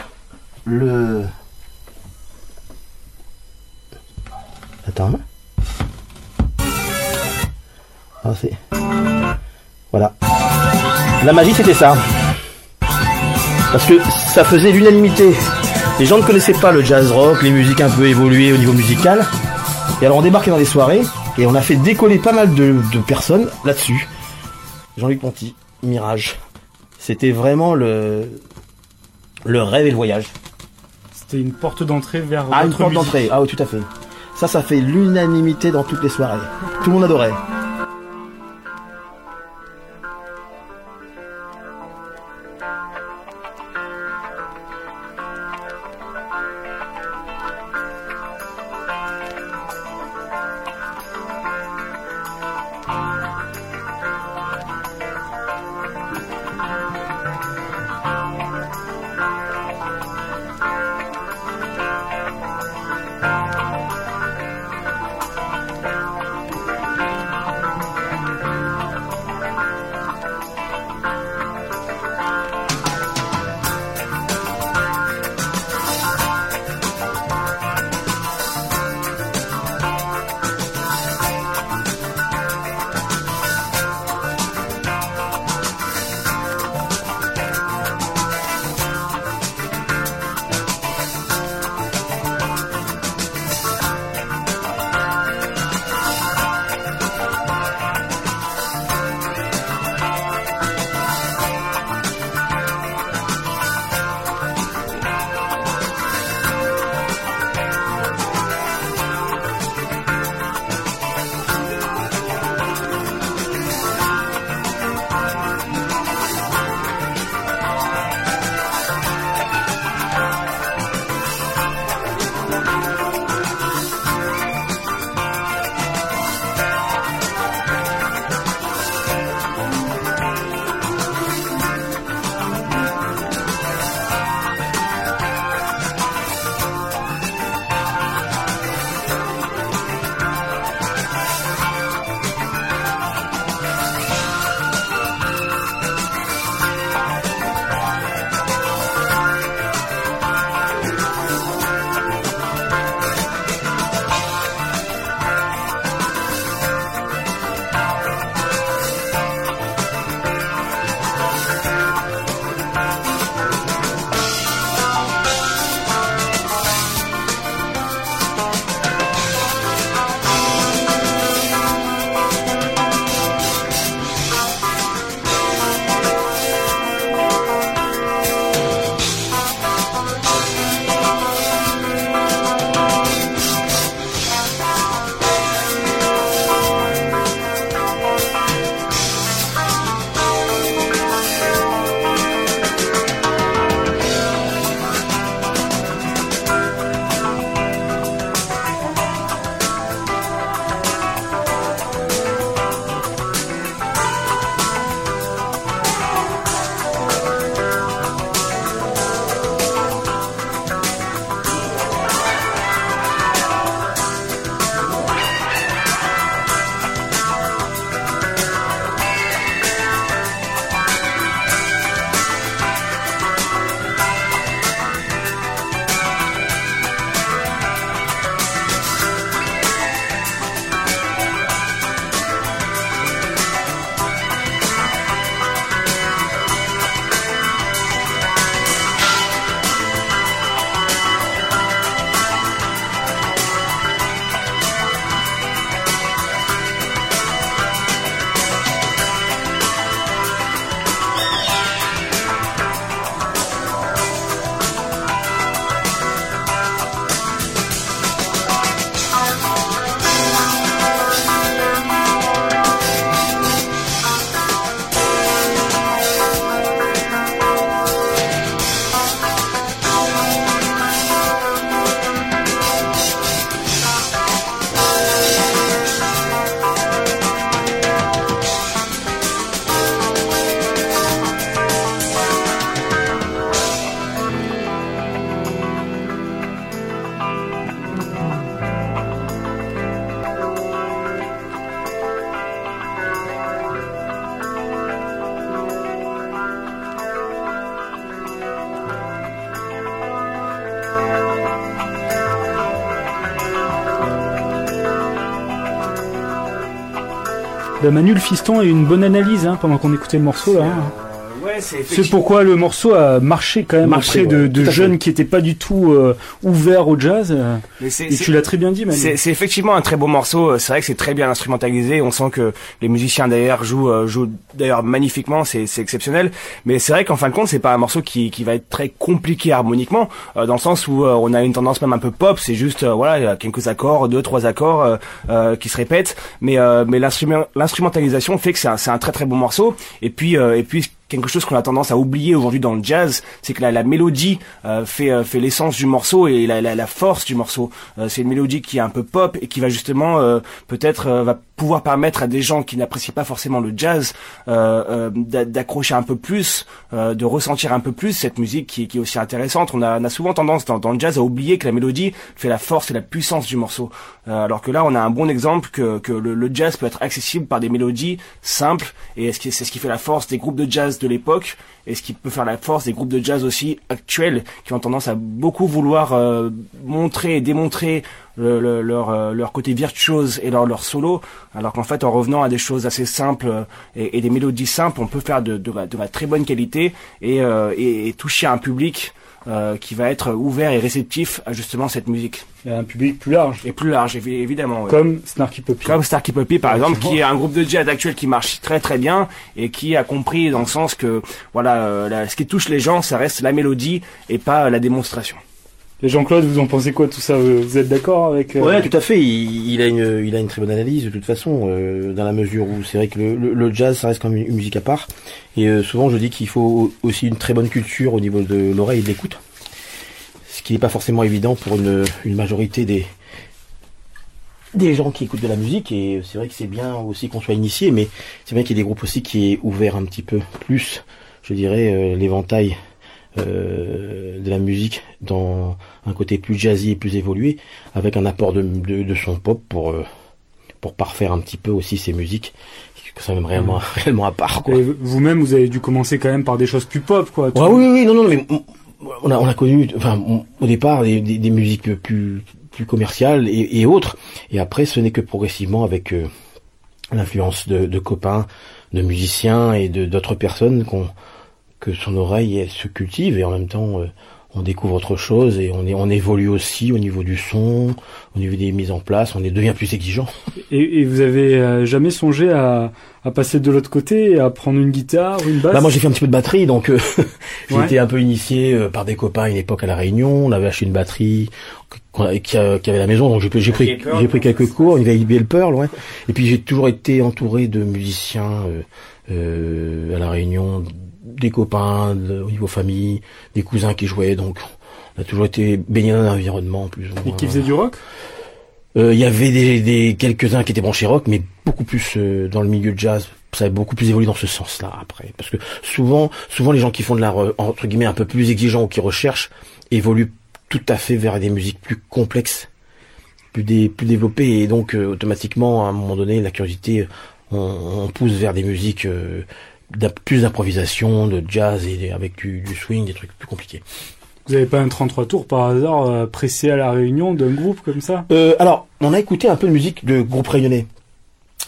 Speaker 2: le. Attends. Ah, c'est. Voilà. La magie, c'était ça. Parce que ça faisait l'unanimité. Les gens ne connaissaient pas le jazz rock, les musiques un peu évoluées au niveau musical. Et alors, on débarquait dans des soirées et on a fait décoller pas mal de, de personnes là-dessus. Jean-Luc Ponty, Mirage. C'était vraiment le, le rêve et le voyage.
Speaker 3: C'était une porte d'entrée vers
Speaker 2: Ah, une porte d'entrée. Ah oui, tout à fait. Ça, ça fait l'unanimité dans toutes les soirées. Tout le monde adorait.
Speaker 3: Bah, Manu le fiston a eu une bonne analyse hein, pendant qu'on écoutait le morceau là. hein.
Speaker 4: Euh, c'est effectivement-
Speaker 3: pourquoi le morceau a marché quand même
Speaker 2: Marché,
Speaker 3: auprès de,
Speaker 2: ouais,
Speaker 3: de
Speaker 2: fait.
Speaker 3: jeunes qui étaient pas du tout euh, ouverts au jazz. euh,
Speaker 4: Mais
Speaker 3: Et tu l'as très bien dit.
Speaker 4: C'est effectivement un très beau morceau. C'est vrai que c'est très bien instrumentalisé. On sent que les musiciens d'ailleurs jouent, euh, jouent d'ailleurs magnifiquement. C'est c'est exceptionnel. Mais c'est vrai qu'en fin de compte, c'est pas un morceau qui, qui va être très compliqué harmoniquement, euh, dans le sens où euh, on a une tendance même un peu pop. C'est juste euh, voilà, il y a quelques accords, deux trois accords euh, euh, qui se répètent. Mais euh, mais l'instrument- l'instrumentalisation fait que c'est un, c'est un très très bon morceau. Et puis euh, et puis quelque chose qu'on a tendance à oublier aujourd'hui dans le jazz, c'est que la, mélodie euh, fait euh, fait l'essence du morceau et la, la, force du morceau. Euh, c'est une mélodie qui est un peu pop et qui va justement peut-être va pouvoir permettre à des gens qui n'apprécient pas forcément le jazz d'a- d'accrocher un peu plus, de ressentir un peu plus cette musique qui, est aussi intéressante. On a, souvent tendance dans, dans le jazz à oublier que la mélodie fait la force et la puissance du morceau. Alors que là, on a un bon exemple que, que le, jazz peut être accessible par des mélodies simples et c'est ce qui fait la force des groupes de jazz de l'époque et ce qui peut faire la force des groupes de jazz aussi actuels qui ont tendance à beaucoup vouloir euh, montrer et démontrer le- le- leur, euh, leur côté virtuose et leur, leur solo, alors qu'en fait en revenant à des choses assez simples euh, et, des mélodies simples, on peut faire de, de, la, très bonne qualité et, et, et toucher un public qui va être ouvert et réceptif à justement cette musique.
Speaker 3: Il y a un public plus large,
Speaker 4: Et plus large, évi- évidemment. ouais.
Speaker 3: comme Snarky Puppy.
Speaker 4: Comme Starkey Puppy par exemple, qui est un groupe de jazz actuel qui marche très très bien et qui a compris dans le sens que voilà, euh, la- ce qui touche les gens, ça reste la mélodie et pas euh, la démonstration.
Speaker 3: Et Jean-Claude, vous en pensez quoi tout ça Vous êtes d'accord avec euh,
Speaker 2: Ouais, tout à fait. Il, il a une, il a une très bonne analyse de toute façon, euh, dans la mesure où c'est vrai que le, le- le jazz, ça reste quand même une musique à part. Et euh, souvent, je dis qu'il faut aussi une très bonne culture au niveau de l'oreille et de l'écoute, ce qui n'est pas forcément évident pour une, une majorité des des gens qui écoutent de la musique. Et c'est vrai que c'est bien aussi qu'on soit initié, mais c'est bien qu'il y ait des groupes aussi qui aient ouvert un petit peu plus, je dirais, euh, l'éventail euh, de la musique dans un côté plus jazzy et plus évolué, avec un apport de, de, de son pop pour euh, pour parfaire un petit peu aussi ces musiques qui sont même réellement réellement à part quoi.
Speaker 3: Vous-même, vous avez dû commencer quand même par des choses plus pop, quoi.
Speaker 2: Ouais, oui oui non non mais on a on a connu enfin au départ des, des, des musiques plus plus commerciales et, et autres et après ce n'est que progressivement avec euh, l'influence de, de copains de musiciens et de d'autres personnes qu'on que son oreille elle, se cultive et en même temps euh, on découvre autre chose et on, est, on évolue aussi au niveau du son, au niveau des mises en place, on est, devient plus exigeant.
Speaker 3: Et, et vous avez euh, jamais songé à, à passer de l'autre côté, à prendre une guitare, une basse?
Speaker 2: Bah, moi j'ai fait un petit peu de batterie donc euh, j'ai
Speaker 3: Ouais.
Speaker 2: été un peu initié euh, par des copains à une époque à la Réunion, on avait acheté une batterie qui, qui avait à la maison donc j'ai pris- j'ai pris, pris quelques cours, une vieille Belle Pearl ouais. Et puis j'ai toujours été entouré de musiciens euh, euh, à la Réunion, des copains de- au niveau famille, des cousins qui jouaient donc on a toujours été baigné dans un environnement plus ou
Speaker 3: Et
Speaker 2: moins.
Speaker 3: qui faisait du rock?
Speaker 2: Euh, Il y avait des, des quelques-uns qui étaient branchés rock, mais beaucoup plus euh, dans le milieu de jazz. Ça a beaucoup plus évolué dans ce sens-là après, parce que souvent, souvent les gens qui font de euh, entre guillemets un peu plus exigeant ou qui recherchent évoluent tout à fait vers des musiques plus complexes, plus des plus développées, et donc euh, automatiquement à un moment donné la curiosité, on, on pousse vers des musiques euh, plus d'improvisation, de jazz et des- avec du, du swing, des trucs plus compliqués.
Speaker 3: Vous avez pas un 33 tours par hasard euh, pressé à la réunion d'un groupe comme ça?
Speaker 2: Euh, alors, on a écouté un peu de musique de groupes réunionnais.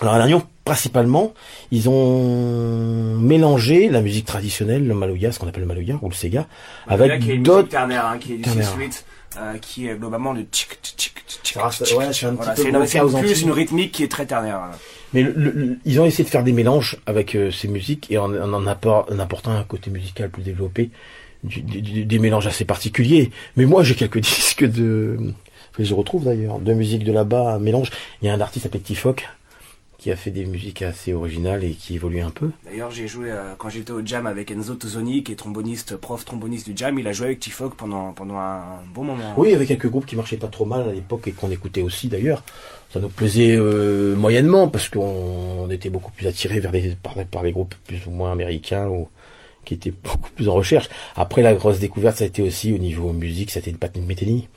Speaker 2: Alors à La Réunion, principalement, ils ont mélangé la musique traditionnelle, le maloya, ce qu'on appelle le maloya ou le sega, avec
Speaker 4: une
Speaker 2: d'autres.
Speaker 4: hein, qui est du
Speaker 2: Ternaire.
Speaker 4: 6-8, euh, qui est globalement tchic
Speaker 2: Ça reste-
Speaker 4: tchic.
Speaker 2: ouais, c'est un
Speaker 4: Voilà,
Speaker 2: petit
Speaker 4: c'est
Speaker 2: peu
Speaker 4: une, c'est plus une rythmique qui est très ternaire.
Speaker 2: Mais le- le- ils ont essayé de faire des mélanges avec euh, ces musiques et en, en, en apport- en apportant un côté musical plus développé, du- du- du- des mélanges assez particuliers. Mais moi, j'ai quelques disques de, je retrouve d'ailleurs, de musique de là-bas, un mélange. Il y a un artiste appelé Tifoc qui a fait des musiques assez originales et qui évolue un peu.
Speaker 4: D'ailleurs, j'ai joué euh, quand j'étais au jam avec Enzo Tozoni, qui est tromboniste, prof tromboniste du jam. Il a joué avec Tifoc pendant pendant un bon moment.
Speaker 2: Oui, il y avait quelques groupes qui marchaient pas trop mal à l'époque et qu'on écoutait aussi d'ailleurs. Ça nous plaisait euh, moyennement parce qu'on on était beaucoup plus attirés vers des par, par les groupes plus ou moins américains ou qui étaient beaucoup plus en recherche. Après la grosse découverte, ça a été aussi au niveau musique, ça a été Pat Metheny,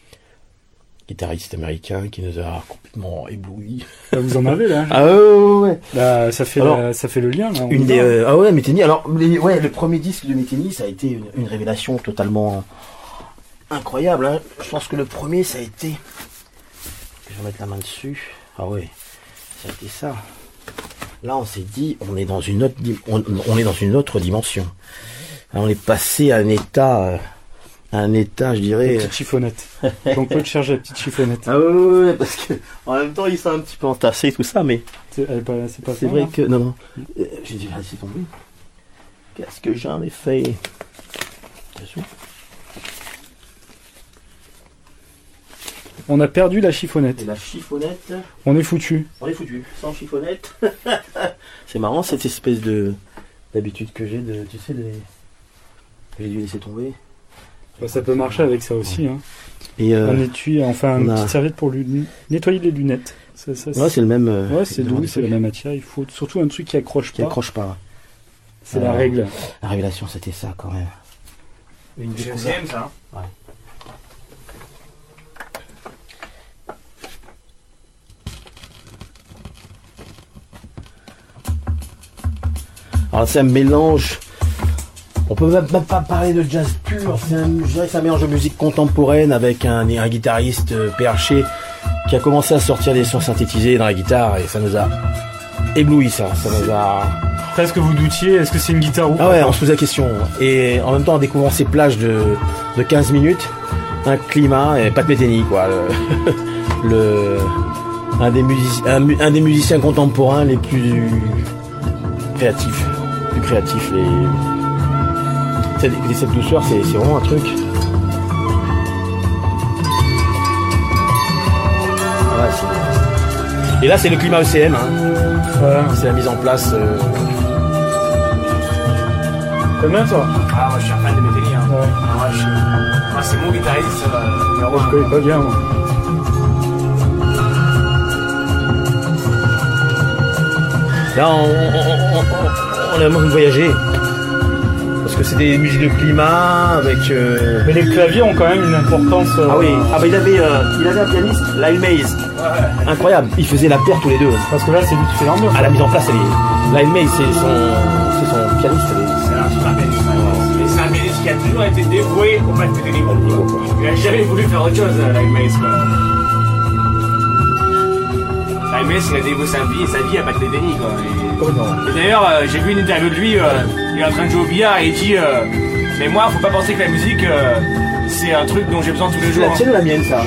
Speaker 2: guitariste américain qui nous a complètement éblouis.
Speaker 3: Là, Vous en avez là
Speaker 2: Ah ouais, ouais, ouais.
Speaker 3: Là, ça fait
Speaker 2: Alors,
Speaker 3: la- ça fait le lien là.
Speaker 2: Une des euh, ah ouais Metheny. Alors les- ouais, le premier disque de Metheny, ça a été une, une révélation totalement incroyable. hein. Je pense que le premier, ça a été. Je vais mettre la main dessus. Ah ouais, ça a été ça. Là, on s'est dit, on est dans une autre, on, on est dans une autre dimension. Là, on est passé à un état, euh, un état, je
Speaker 3: La
Speaker 2: dirais.
Speaker 3: petite chiffonnette. Donc, on peut te charger la petite chiffonnette.
Speaker 2: Ah ouais, ouais, ouais, parce que en même temps, ils sont un petit peu entassés, tout ça, mais
Speaker 3: C'est pas, pas
Speaker 2: c'est
Speaker 3: ça,
Speaker 2: vrai
Speaker 3: hein.
Speaker 2: que non, non. Euh, J'ai dû laisser tomber. Qu'est-ce que j'en ai fait? Attention.
Speaker 3: On a perdu la
Speaker 2: Et
Speaker 3: chiffonnette.
Speaker 2: la chiffonnette?
Speaker 3: On est foutu.
Speaker 2: On est foutu, sans chiffonnette. c'est marrant cette espèce de d'habitude que j'ai de, tu sais, de... j'ai dû laisser tomber.
Speaker 3: Bah, ça peut marcher avec ça aussi. Hein.
Speaker 2: Et euh,
Speaker 3: Un étui, enfin, une
Speaker 2: on a-
Speaker 3: petite serviette pour lui nettoyer les lunettes. Ça, ça,
Speaker 2: ouais, c'est le même. euh,
Speaker 3: Ouais, c'est doux, c'est la même matière. Il faut surtout un truc qui accroche
Speaker 2: Qui
Speaker 3: pas.
Speaker 2: accroche pas.
Speaker 3: C'est la
Speaker 2: Euh,
Speaker 3: règle.
Speaker 2: La révélation, c'était ça quand même. Une.
Speaker 4: Deuxième, ça. hein.
Speaker 2: Alors c'est un mélange. On peut même même pas parler de jazz pur. C'est un, je dirais que c'est un mélange de musique contemporaine avec un, un guitariste euh, perché qui a commencé à sortir des sons synthétisés dans la guitare et ça nous a ébloui ça. Ça nous a.
Speaker 3: Presque vous doutiez, est-ce que c'est une guitare ou
Speaker 2: Ah ouais, on se pose la question. Et en même temps, en découvrant ces plages de, de 15 minutes, un climat et pas de méténie quoi. Le, le- un, des musici- un, mu- un des musiciens contemporains les plus créatifs, plus créatifs. Cette, écouter cette douceur, c'est vraiment un truc. Ah ouais, c'est- et là, c'est le climat ECM. Hein. C'est la mise en place. euh,
Speaker 3: T'aimes bien toi
Speaker 4: Ah, moi je suis un fan de Mételli. Hein.
Speaker 3: Ouais.
Speaker 4: Ah, moi, je- moi, c'est mon guitariste euh, numéro
Speaker 3: Je connais pas bien moi.
Speaker 2: Là, on, on, on, on- on a de voyager. Parce que c'est des musiques de climat avec. euh,
Speaker 3: Mais les claviers ont quand même une importance. euh,
Speaker 2: Ah oui, ah bah il avait, euh, il avait un pianiste, Lyle Mays. Incroyable, ils faisaient la paire tous les deux.
Speaker 3: Parce que là, c'est lui qui fait l'ambiance.
Speaker 2: À la mise en place, elle est... Lyle Mays, c'est son, c'est son pianiste.
Speaker 4: C'est un super pianiste. c'est un pianiste qui a toujours été dévoué au Pat Metheny. Il a jamais voulu faire autre chose, euh, Lyle Mays, quoi. Lyle Mays, il a dévoué sa vie et sa vie à Metheny, quoi. Et- D'ailleurs, euh, j'ai vu une interview de lui, euh, il est en train de jouer au billard et il dit euh, Mais moi, faut pas penser que la musique, euh, c'est un truc dont j'ai besoin tous les
Speaker 2: C'est
Speaker 4: jours.
Speaker 2: la tienne ou la mienne, ça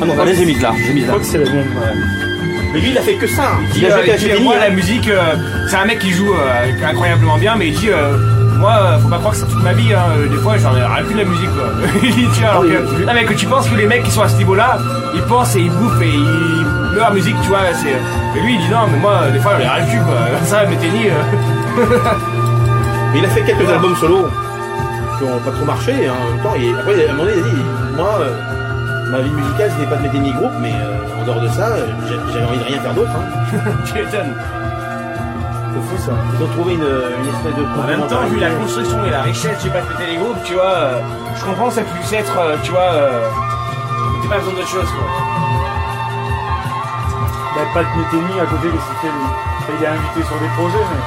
Speaker 2: Ah non, allez, j'ai mis là, j'ai mis
Speaker 3: Je
Speaker 2: là.
Speaker 3: crois que c'est la mienne.
Speaker 2: Mais lui, il a fait que ça.
Speaker 4: Il dit,
Speaker 2: Il a joué
Speaker 4: il dit,
Speaker 2: Fellini,
Speaker 4: moi,
Speaker 2: hein.
Speaker 4: la musique, euh, c'est un mec qui joue euh, incroyablement bien, mais il dit euh, Moi, euh, faut pas croire que c'est toute ma vie, hein. des fois j'en ai rien plus de la musique, quoi. alors
Speaker 2: Ah oui,
Speaker 4: que,
Speaker 2: oui.
Speaker 4: non, mais que tu penses que les mecs qui sont à ce niveau-là, ils pensent et ils bouffent et ils leur musique, tu vois. c'est- Mais lui, il dit Non, mais moi, euh, des fois, j'en ai rien cul, quoi. Ça, Météni, euh,
Speaker 2: Mais il a fait quelques albums solo qui ont pas trop marché hein, en même temps. Et après, à un moment donné, il a dit Moi, euh, ma vie musicale, c'était pas de mettre ni groupe, mais euh, en dehors de ça, euh, j'avais envie de rien faire d'autre. Hein.
Speaker 4: tu.
Speaker 2: C'est fou ça. Ils ont trouvé une, une espèce de.
Speaker 4: En même temps, vu la construction et la richesse, j'ai pas pété les groupes, tu vois, euh, je comprends que ça puisse être, euh, tu vois, euh, t'as pas besoin d'autre chose, quoi.
Speaker 3: Bah, pas de Météni à côté, qu'est-ce qu'il fait lui Enfin, Il est invité sur des projets, mais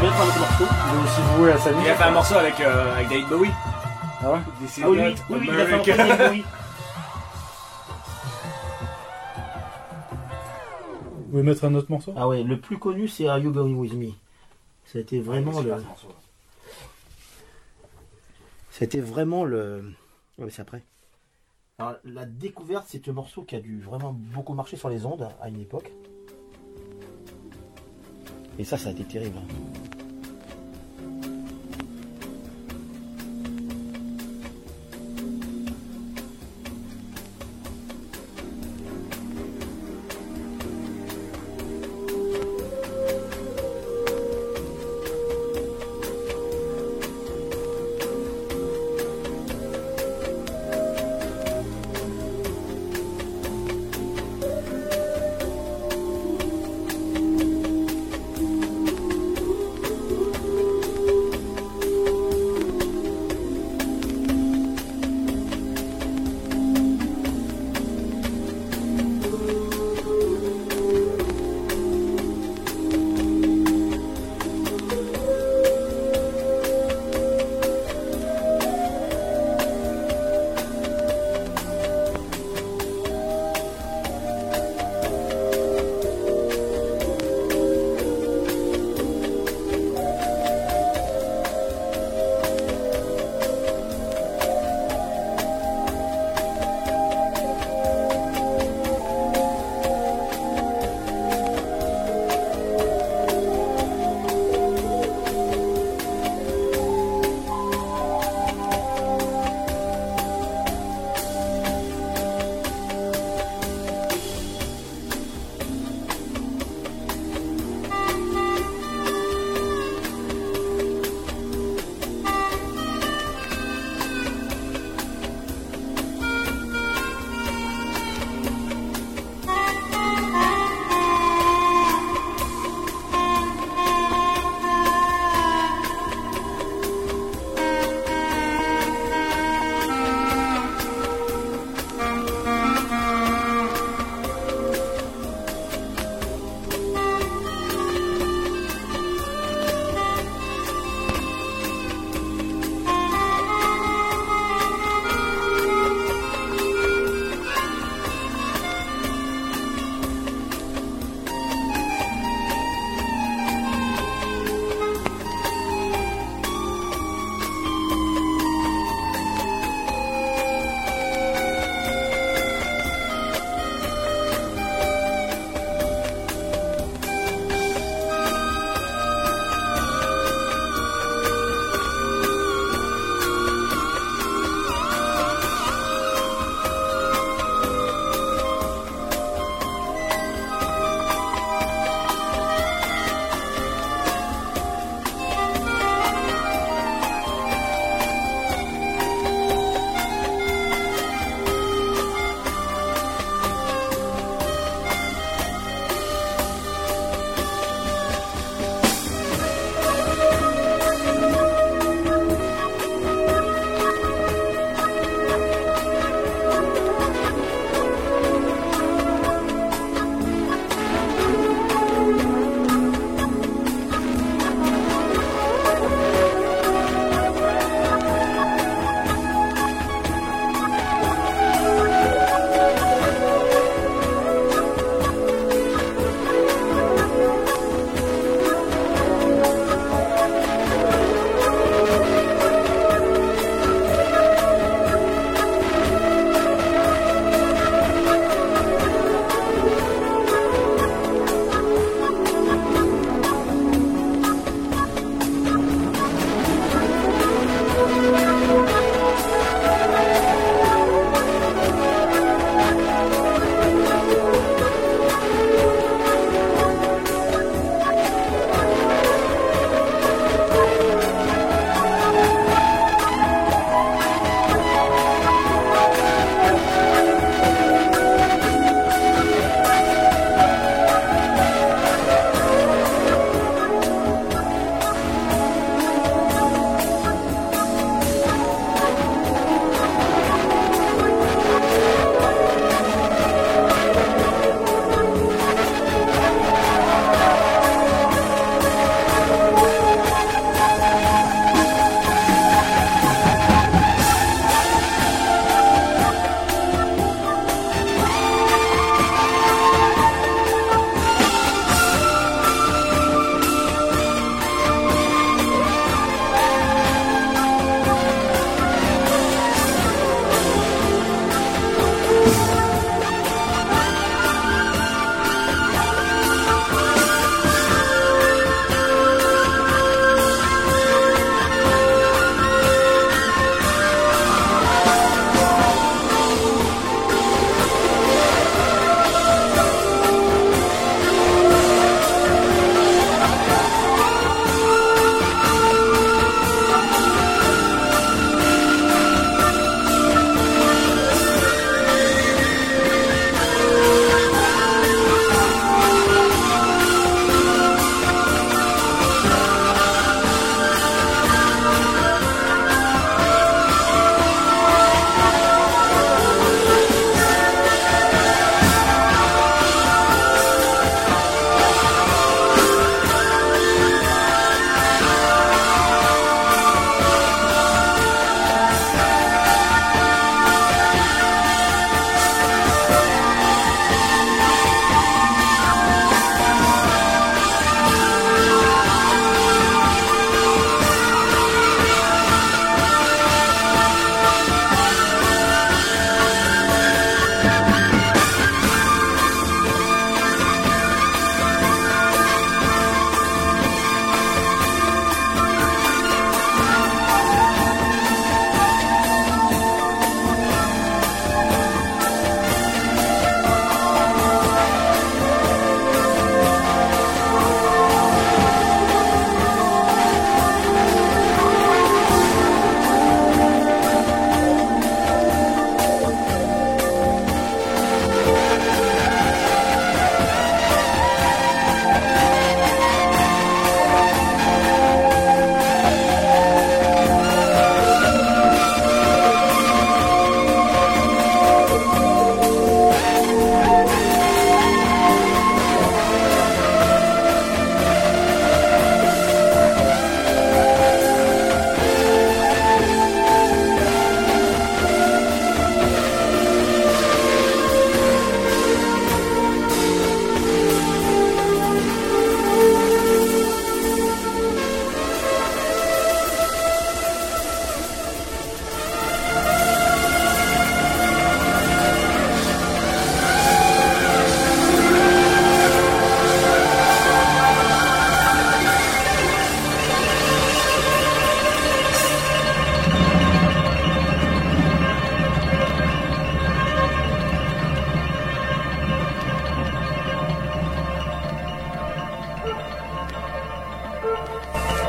Speaker 3: il est aussi voué à sa
Speaker 4: Il a fait un morceau avec, euh, avec David Bowie.
Speaker 3: Ah ouais
Speaker 2: Ah oui, oui, oui, oui, il a fait un
Speaker 4: America.
Speaker 2: premier, oui.
Speaker 3: Vous voulez mettre un autre morceau
Speaker 2: Ah ouais, le plus connu, c'est Are You Going With Me Ça a été vraiment le. C'était vraiment le. Ouais, mais c'est après. Alors, la découverte, c'est un morceau qui a dû vraiment beaucoup marcher sur les ondes à une époque. Et ça, ça a été terrible.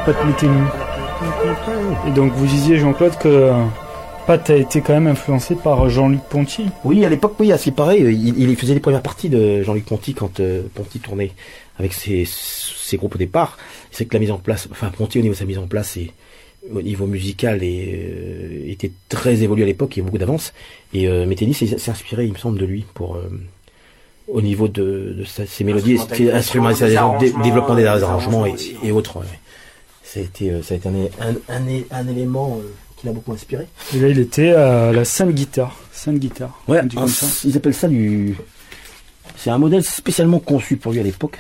Speaker 3: Pat Metheny. Et donc vous disiez Jean-Claude que Pat a été quand même influencé par Jean-Luc Ponty.
Speaker 2: Oui, à l'époque, oui, c'est pareil. Il, il faisait les premières parties de Jean-Luc Ponty quand euh, Ponty tournait avec ses, ses groupes au départ. C'est que la mise en place, enfin Ponty au niveau de sa mise en place et au niveau musical et, euh, était très évolué à l'époque, il y a beaucoup d'avance. Et euh, Metheny s'est inspiré, il me semble, de lui pour euh, au niveau de, de sa- ses mélodies, instrumentalisation, dé- développement des arrangements et, et autres. ouais. Ça a été, euh, ça a été un, un, un, un élément euh, qui l'a beaucoup inspiré.
Speaker 3: Et là il était à la Sainte Guitare. Sainte Guitare.
Speaker 2: Ouais, un- ils appellent ça du. C'est un modèle spécialement conçu pour lui à l'époque.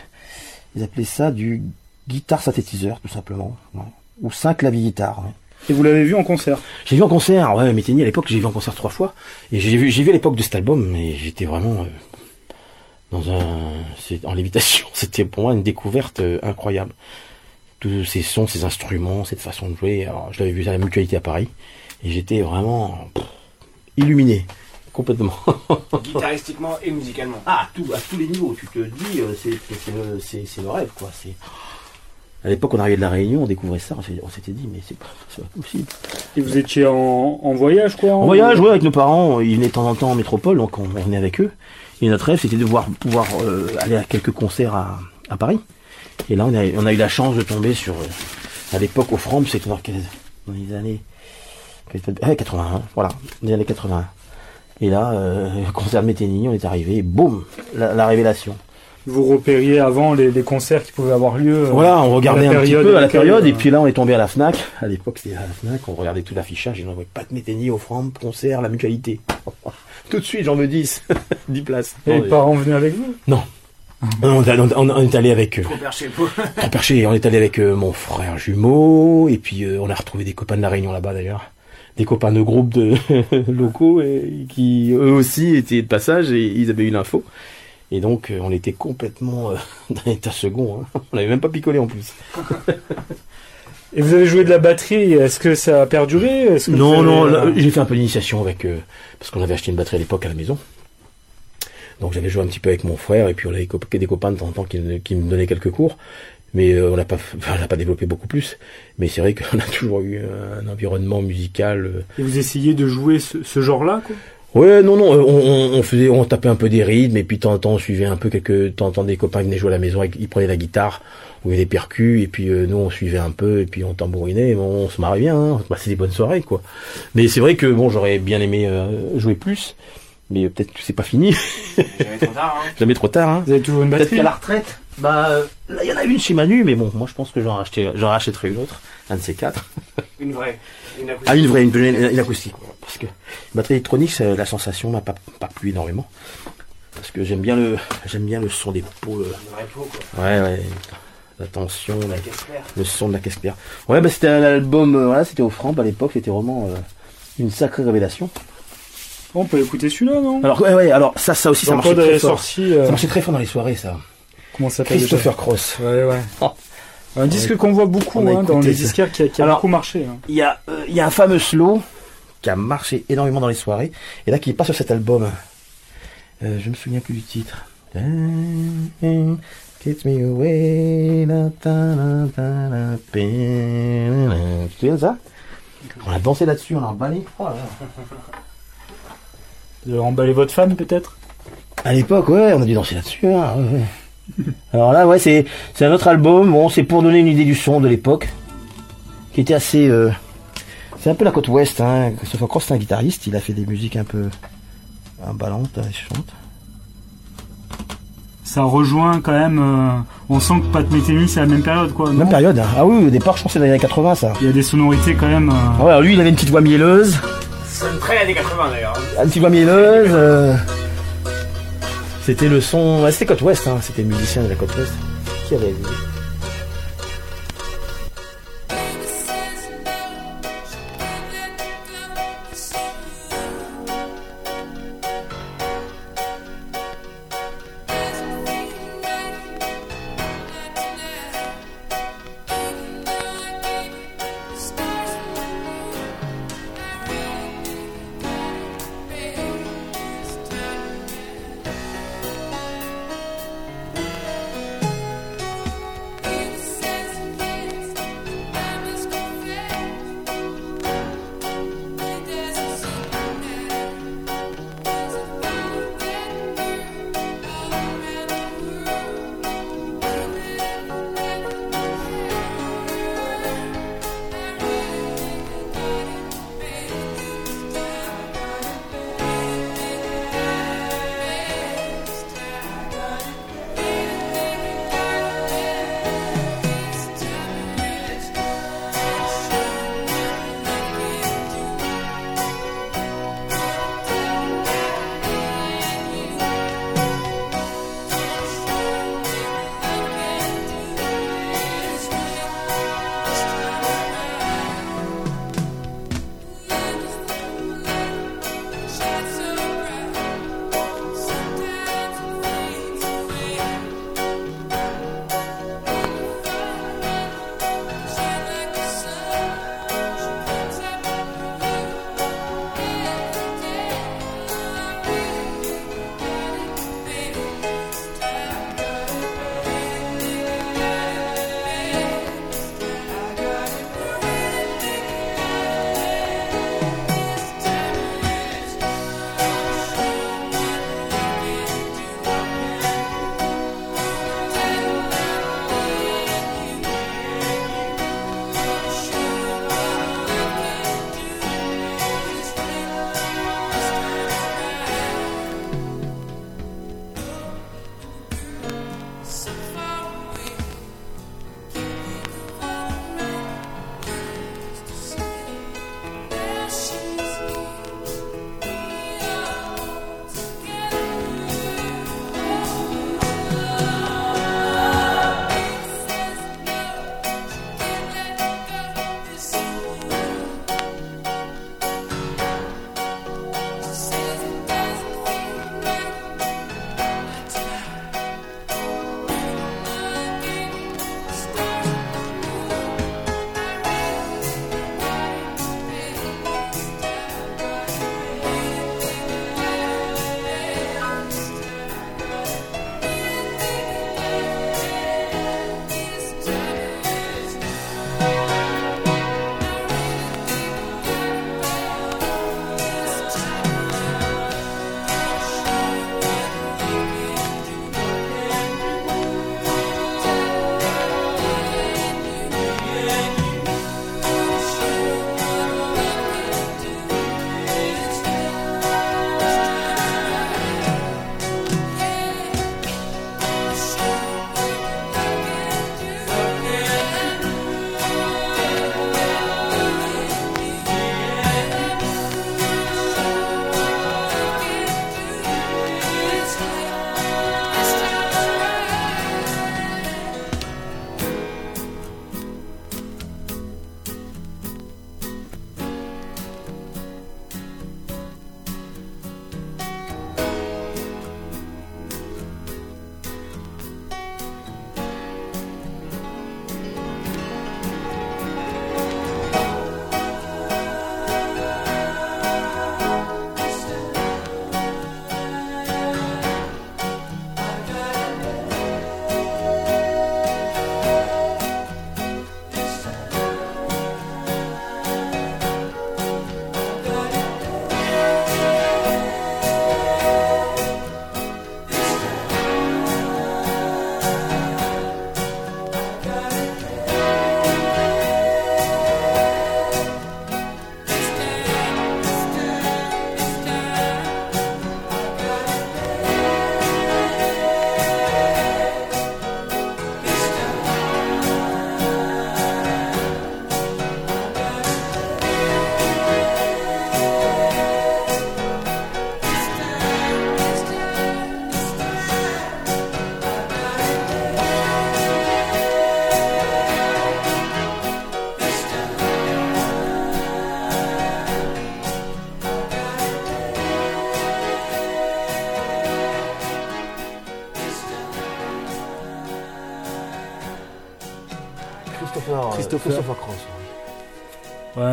Speaker 2: Ils appelaient ça du guitare synthétiseur, tout simplement. ouais. Ou 5 claviers guitare. ouais.
Speaker 3: Et vous l'avez vu en concert?
Speaker 2: J'ai vu en concert, ouais, Méténie à l'époque, j'ai vu en concert trois fois. Et j'ai vu, j'ai vu à l'époque de cet album, mais j'étais vraiment euh, dans un, en lévitation. C'était pour moi une découverte euh, incroyable. Tous ces sons, ces instruments, cette façon de jouer. Alors, je l'avais vu à la mutualité à Paris, et j'étais vraiment pff, illuminé, complètement.
Speaker 4: Guitaristiquement et musicalement.
Speaker 2: Ah, à, tout, à tous les niveaux, tu te dis, euh, c'est, c'est, le, rêve, quoi. C'est... À l'époque, on arrivait de la Réunion, on découvrait ça, on s'était dit, mais c'est pas, possible.
Speaker 3: Et vous étiez en, en voyage quoi
Speaker 2: En voyage, ouais, avec nos parents, ils venaient de temps en temps en métropole, donc on, on venait avec eux. Et notre rêve, c'était de voir, pouvoir euh, aller à quelques concerts à, à Paris. Et là, on a, on a eu la chance de tomber sur, euh, à l'époque, au Framp, c'était dans, dans les années ah, 81, voilà, les années 81. Et là, euh, concert de Méténie, on est arrivé, et boum, la, la révélation.
Speaker 3: Vous repériez avant les, les concerts qui pouvaient avoir lieu. euh,
Speaker 2: Voilà, on regardait un petit peu à la période, et
Speaker 3: euh,
Speaker 2: puis là, on est tombé à la FNAC. À l'époque, c'était à la FNAC, on regardait tout l'affichage, et on voyait pas de Méténie au Framp, concert, la mutualité. tout de suite, j'en veux 10. 10 places.
Speaker 3: Et les parents venaient avec vous?
Speaker 2: Non. On, est allé- on- on est allé avec, euh,
Speaker 4: Trop perché, pauvre.
Speaker 2: trop perché, on est allé avec euh, mon frère jumeau, et puis euh, on a retrouvé des copains de la Réunion là-bas d'ailleurs. Des copains de groupe de locaux et qui eux aussi étaient de passage et ils avaient eu l'info. Et donc euh, on était complètement euh, dans l'état second. Hein. On n'avait même pas picolé en plus.
Speaker 3: Et vous avez joué de la batterie, est-ce que ça a perduré? Que
Speaker 2: Non, non, j'ai fait un peu d'initiation avec euh, parce qu'on avait acheté une batterie à l'époque à la maison. Donc j'avais joué un petit peu avec mon frère et puis on avait des copains de temps en temps qui, qui me donnaient quelques cours, mais euh, on n'a pas, enfin, on n'a pas développé beaucoup plus. Mais c'est vrai qu'on a toujours eu un environnement musical. euh.
Speaker 3: Et vous essayez de jouer ce, ce genre-là quoi?
Speaker 2: Ouais, non, non, euh, on, on, on faisait, on tapait un peu des rythmes et puis de temps en temps on suivait un peu quelques, de temps en temps des copains qui venaient jouer à la maison, ils prenaient la guitare ou des percus et puis euh, nous on suivait un peu et puis on tambourinait, et bon, on se marrait bien, hein. Bah, c'est des bonnes soirées quoi. Mais c'est vrai que bon, j'aurais bien aimé euh, jouer plus, mais peut-être que c'est pas fini,
Speaker 4: J'avais trop tard, hein.
Speaker 2: jamais trop tard. Hein.
Speaker 3: Vous avez toujours une
Speaker 2: Peut-être
Speaker 3: batterie
Speaker 2: qu'à la retraite, bah là il y en a une chez Manu, mais bon, moi je pense que j'en racheterai, j'en rachèterai une autre, un de ces quatre.
Speaker 4: Une vraie. Une acoustique.
Speaker 2: Ah, une vraie, une, une, une acoustique. voilà, Parce que batterie électronique, la sensation m'a pas, pas plu énormément. Parce que j'aime bien le, j'aime bien le son des pots. euh,
Speaker 4: Une vraie peau, quoi.
Speaker 2: ouais, ouais. La tension, la-
Speaker 4: La caisse claire.
Speaker 2: le son de la caisse claire. Ouais, bah c'était un album, euh, voilà, c'était au Framp à l'époque, c'était vraiment euh, une sacrée révélation.
Speaker 3: On peut écouter celui-là, non
Speaker 2: Alors, ouais, ouais, alors ça, ça aussi, ça marchait très fort.
Speaker 3: sorti. euh,
Speaker 2: Ça marchait très fort dans les soirées, ça.
Speaker 3: comment ça s'appelle
Speaker 2: Christopher Cross.
Speaker 3: Ouais, ouais.
Speaker 2: Oh.
Speaker 3: Un disque qu'on voit beaucoup hein, dans les disquaires qui a, qui a
Speaker 2: Alors-
Speaker 3: beaucoup marché. hein.
Speaker 2: Il y a, euh, y a un fameux slow qui a marché énormément dans les soirées, et là qui est pas sur cet album. Euh, je me souviens plus du titre. Get me away. Tu te souviens de ça? On a dansé là-dessus, on a emballé. Oh là là.
Speaker 3: Avez emballé votre femme peut-être?
Speaker 2: À l'époque, ouais, on a dû danser là-dessus. hein, ouais. Alors là, ouais, c'est c'est un autre album. Bon, c'est pour donner une idée du son de l'époque, qui était assez. euh, c'est un peu la côte ouest. Hein. Christopher Cross, c'est un guitariste. Il a fait des musiques un peu emballantes, hein, il chante.
Speaker 3: Ça rejoint quand même. euh, on sent que Pat Metheny c'est la même période quoi.
Speaker 2: Même période. hein. Ah oui, au départ, je pense que c'est dans les années 80, ça.
Speaker 3: Il y a des sonorités quand même. euh,
Speaker 2: ouais, alors lui, il avait une petite voix mielleuse.
Speaker 4: Sonne très années 80 d'ailleurs.
Speaker 2: Petite voix mielleuse. euh, C'était le son. c'était côte ouest. Hein. C'était le musicien de la côte ouest. Qui avait. Christopher,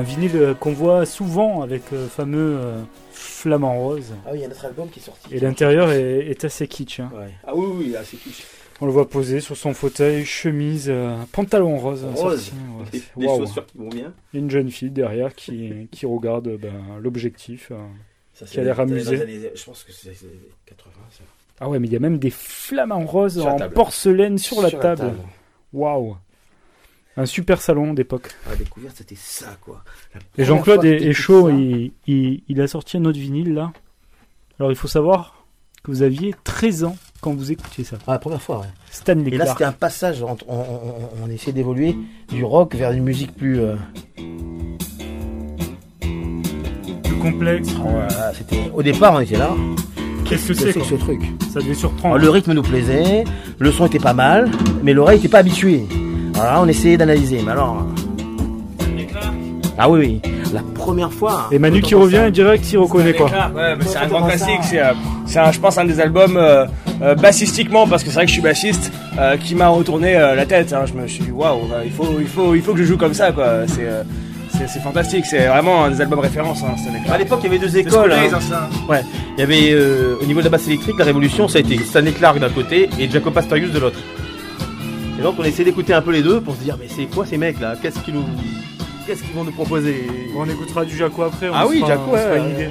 Speaker 3: un vinyle euh, qu'on voit souvent avec le fameux euh, flamant rose.
Speaker 2: Ah oui, il y a notre album qui est sorti.
Speaker 3: Et l'intérieur est, est assez kitsch. hein.
Speaker 2: Ouais.
Speaker 7: Ah oui, oui, c'est kitsch.
Speaker 3: On le voit posé sur son fauteuil, chemise, euh, pantalon rose. hein,
Speaker 2: Rose.
Speaker 3: sorti, ouais.
Speaker 7: Des, chaussures qui vont bien.
Speaker 3: Une jeune fille derrière qui, qui regarde euh, ben, l'objectif. euh. Qui a l'air
Speaker 2: dans les
Speaker 3: amusé.
Speaker 2: années- Je pense que c'est c'est 80, ça.
Speaker 3: Ah ouais, mais il y a même des flamants roses
Speaker 2: la
Speaker 3: en
Speaker 2: table.
Speaker 3: porcelaine sur, la table. Waouh Un super salon d'époque.
Speaker 2: La découverte, c'était ça, quoi.
Speaker 3: Et Jean-Claude est, chaud, il, il- il a sorti un autre vinyle là. Alors il faut savoir que vous aviez 13 ans quand vous écoutiez ça.
Speaker 2: Ah, la première fois, ouais.
Speaker 3: Stanley
Speaker 2: Et là, c'était un passage. entre- On, on, on essayait d'évoluer du rock vers une musique plus. euh,
Speaker 3: plus complexe.
Speaker 2: voilà, c'était... Au départ, on était là.
Speaker 3: Qu'est-ce que c'est
Speaker 2: c'est que ce truc?
Speaker 3: Ça devait
Speaker 2: Alors,
Speaker 3: surprendre.
Speaker 2: Le rythme nous plaisait, le son était pas mal, mais l'oreille était pas habituée. Alors là, on essayait d'analyser. Mais alors. Ah oui, oui. La première fois.
Speaker 3: Et Manu qui revient
Speaker 2: ça-
Speaker 3: direct, il reconnaît quoi
Speaker 4: Clark, ouais, mais c'est un grand classique. C'est, euh, c'est un- je pense, un des albums euh, euh, bassistiquement, parce que c'est vrai que je suis bassiste, euh, qui m'a retourné euh, la tête. hein. Je me suis dit, waouh, bah, il faut, il faut, il faut que je joue comme ça, quoi. C'est, euh, c'est, c'est fantastique. C'est vraiment un des albums références. Hein, Stanley Clark.
Speaker 7: À l'époque, il y avait deux écoles. Hein.
Speaker 4: hein, ça.
Speaker 7: Il y avait euh, au niveau de la basse électrique, la révolution, ça a été Stanley Clark d'un côté et Jacob Pastorius de l'autre. Et donc on essayait d'écouter un peu les deux pour se dire mais c'est quoi ces mecs là Qu'est-ce qu'ils nous qu'est-ce qu'ils vont nous proposer?
Speaker 3: On écoutera du Jaco après. on
Speaker 7: Ah oui, Jaco, ouais,
Speaker 3: une idée.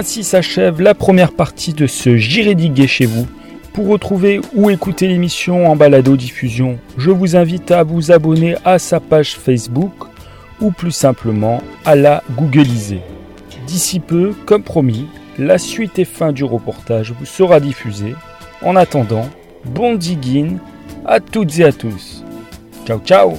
Speaker 3: Ainsi s'achève la première partie de ce J'irai diguer chez vous. Pour retrouver ou écouter l'émission en balado diffusion, je vous invite à vous abonner à sa page Facebook ou plus simplement à la googliser. D'ici peu, comme promis, la suite et fin du reportage vous sera diffusée. En attendant, bon digging à toutes et à tous. Ciao ciao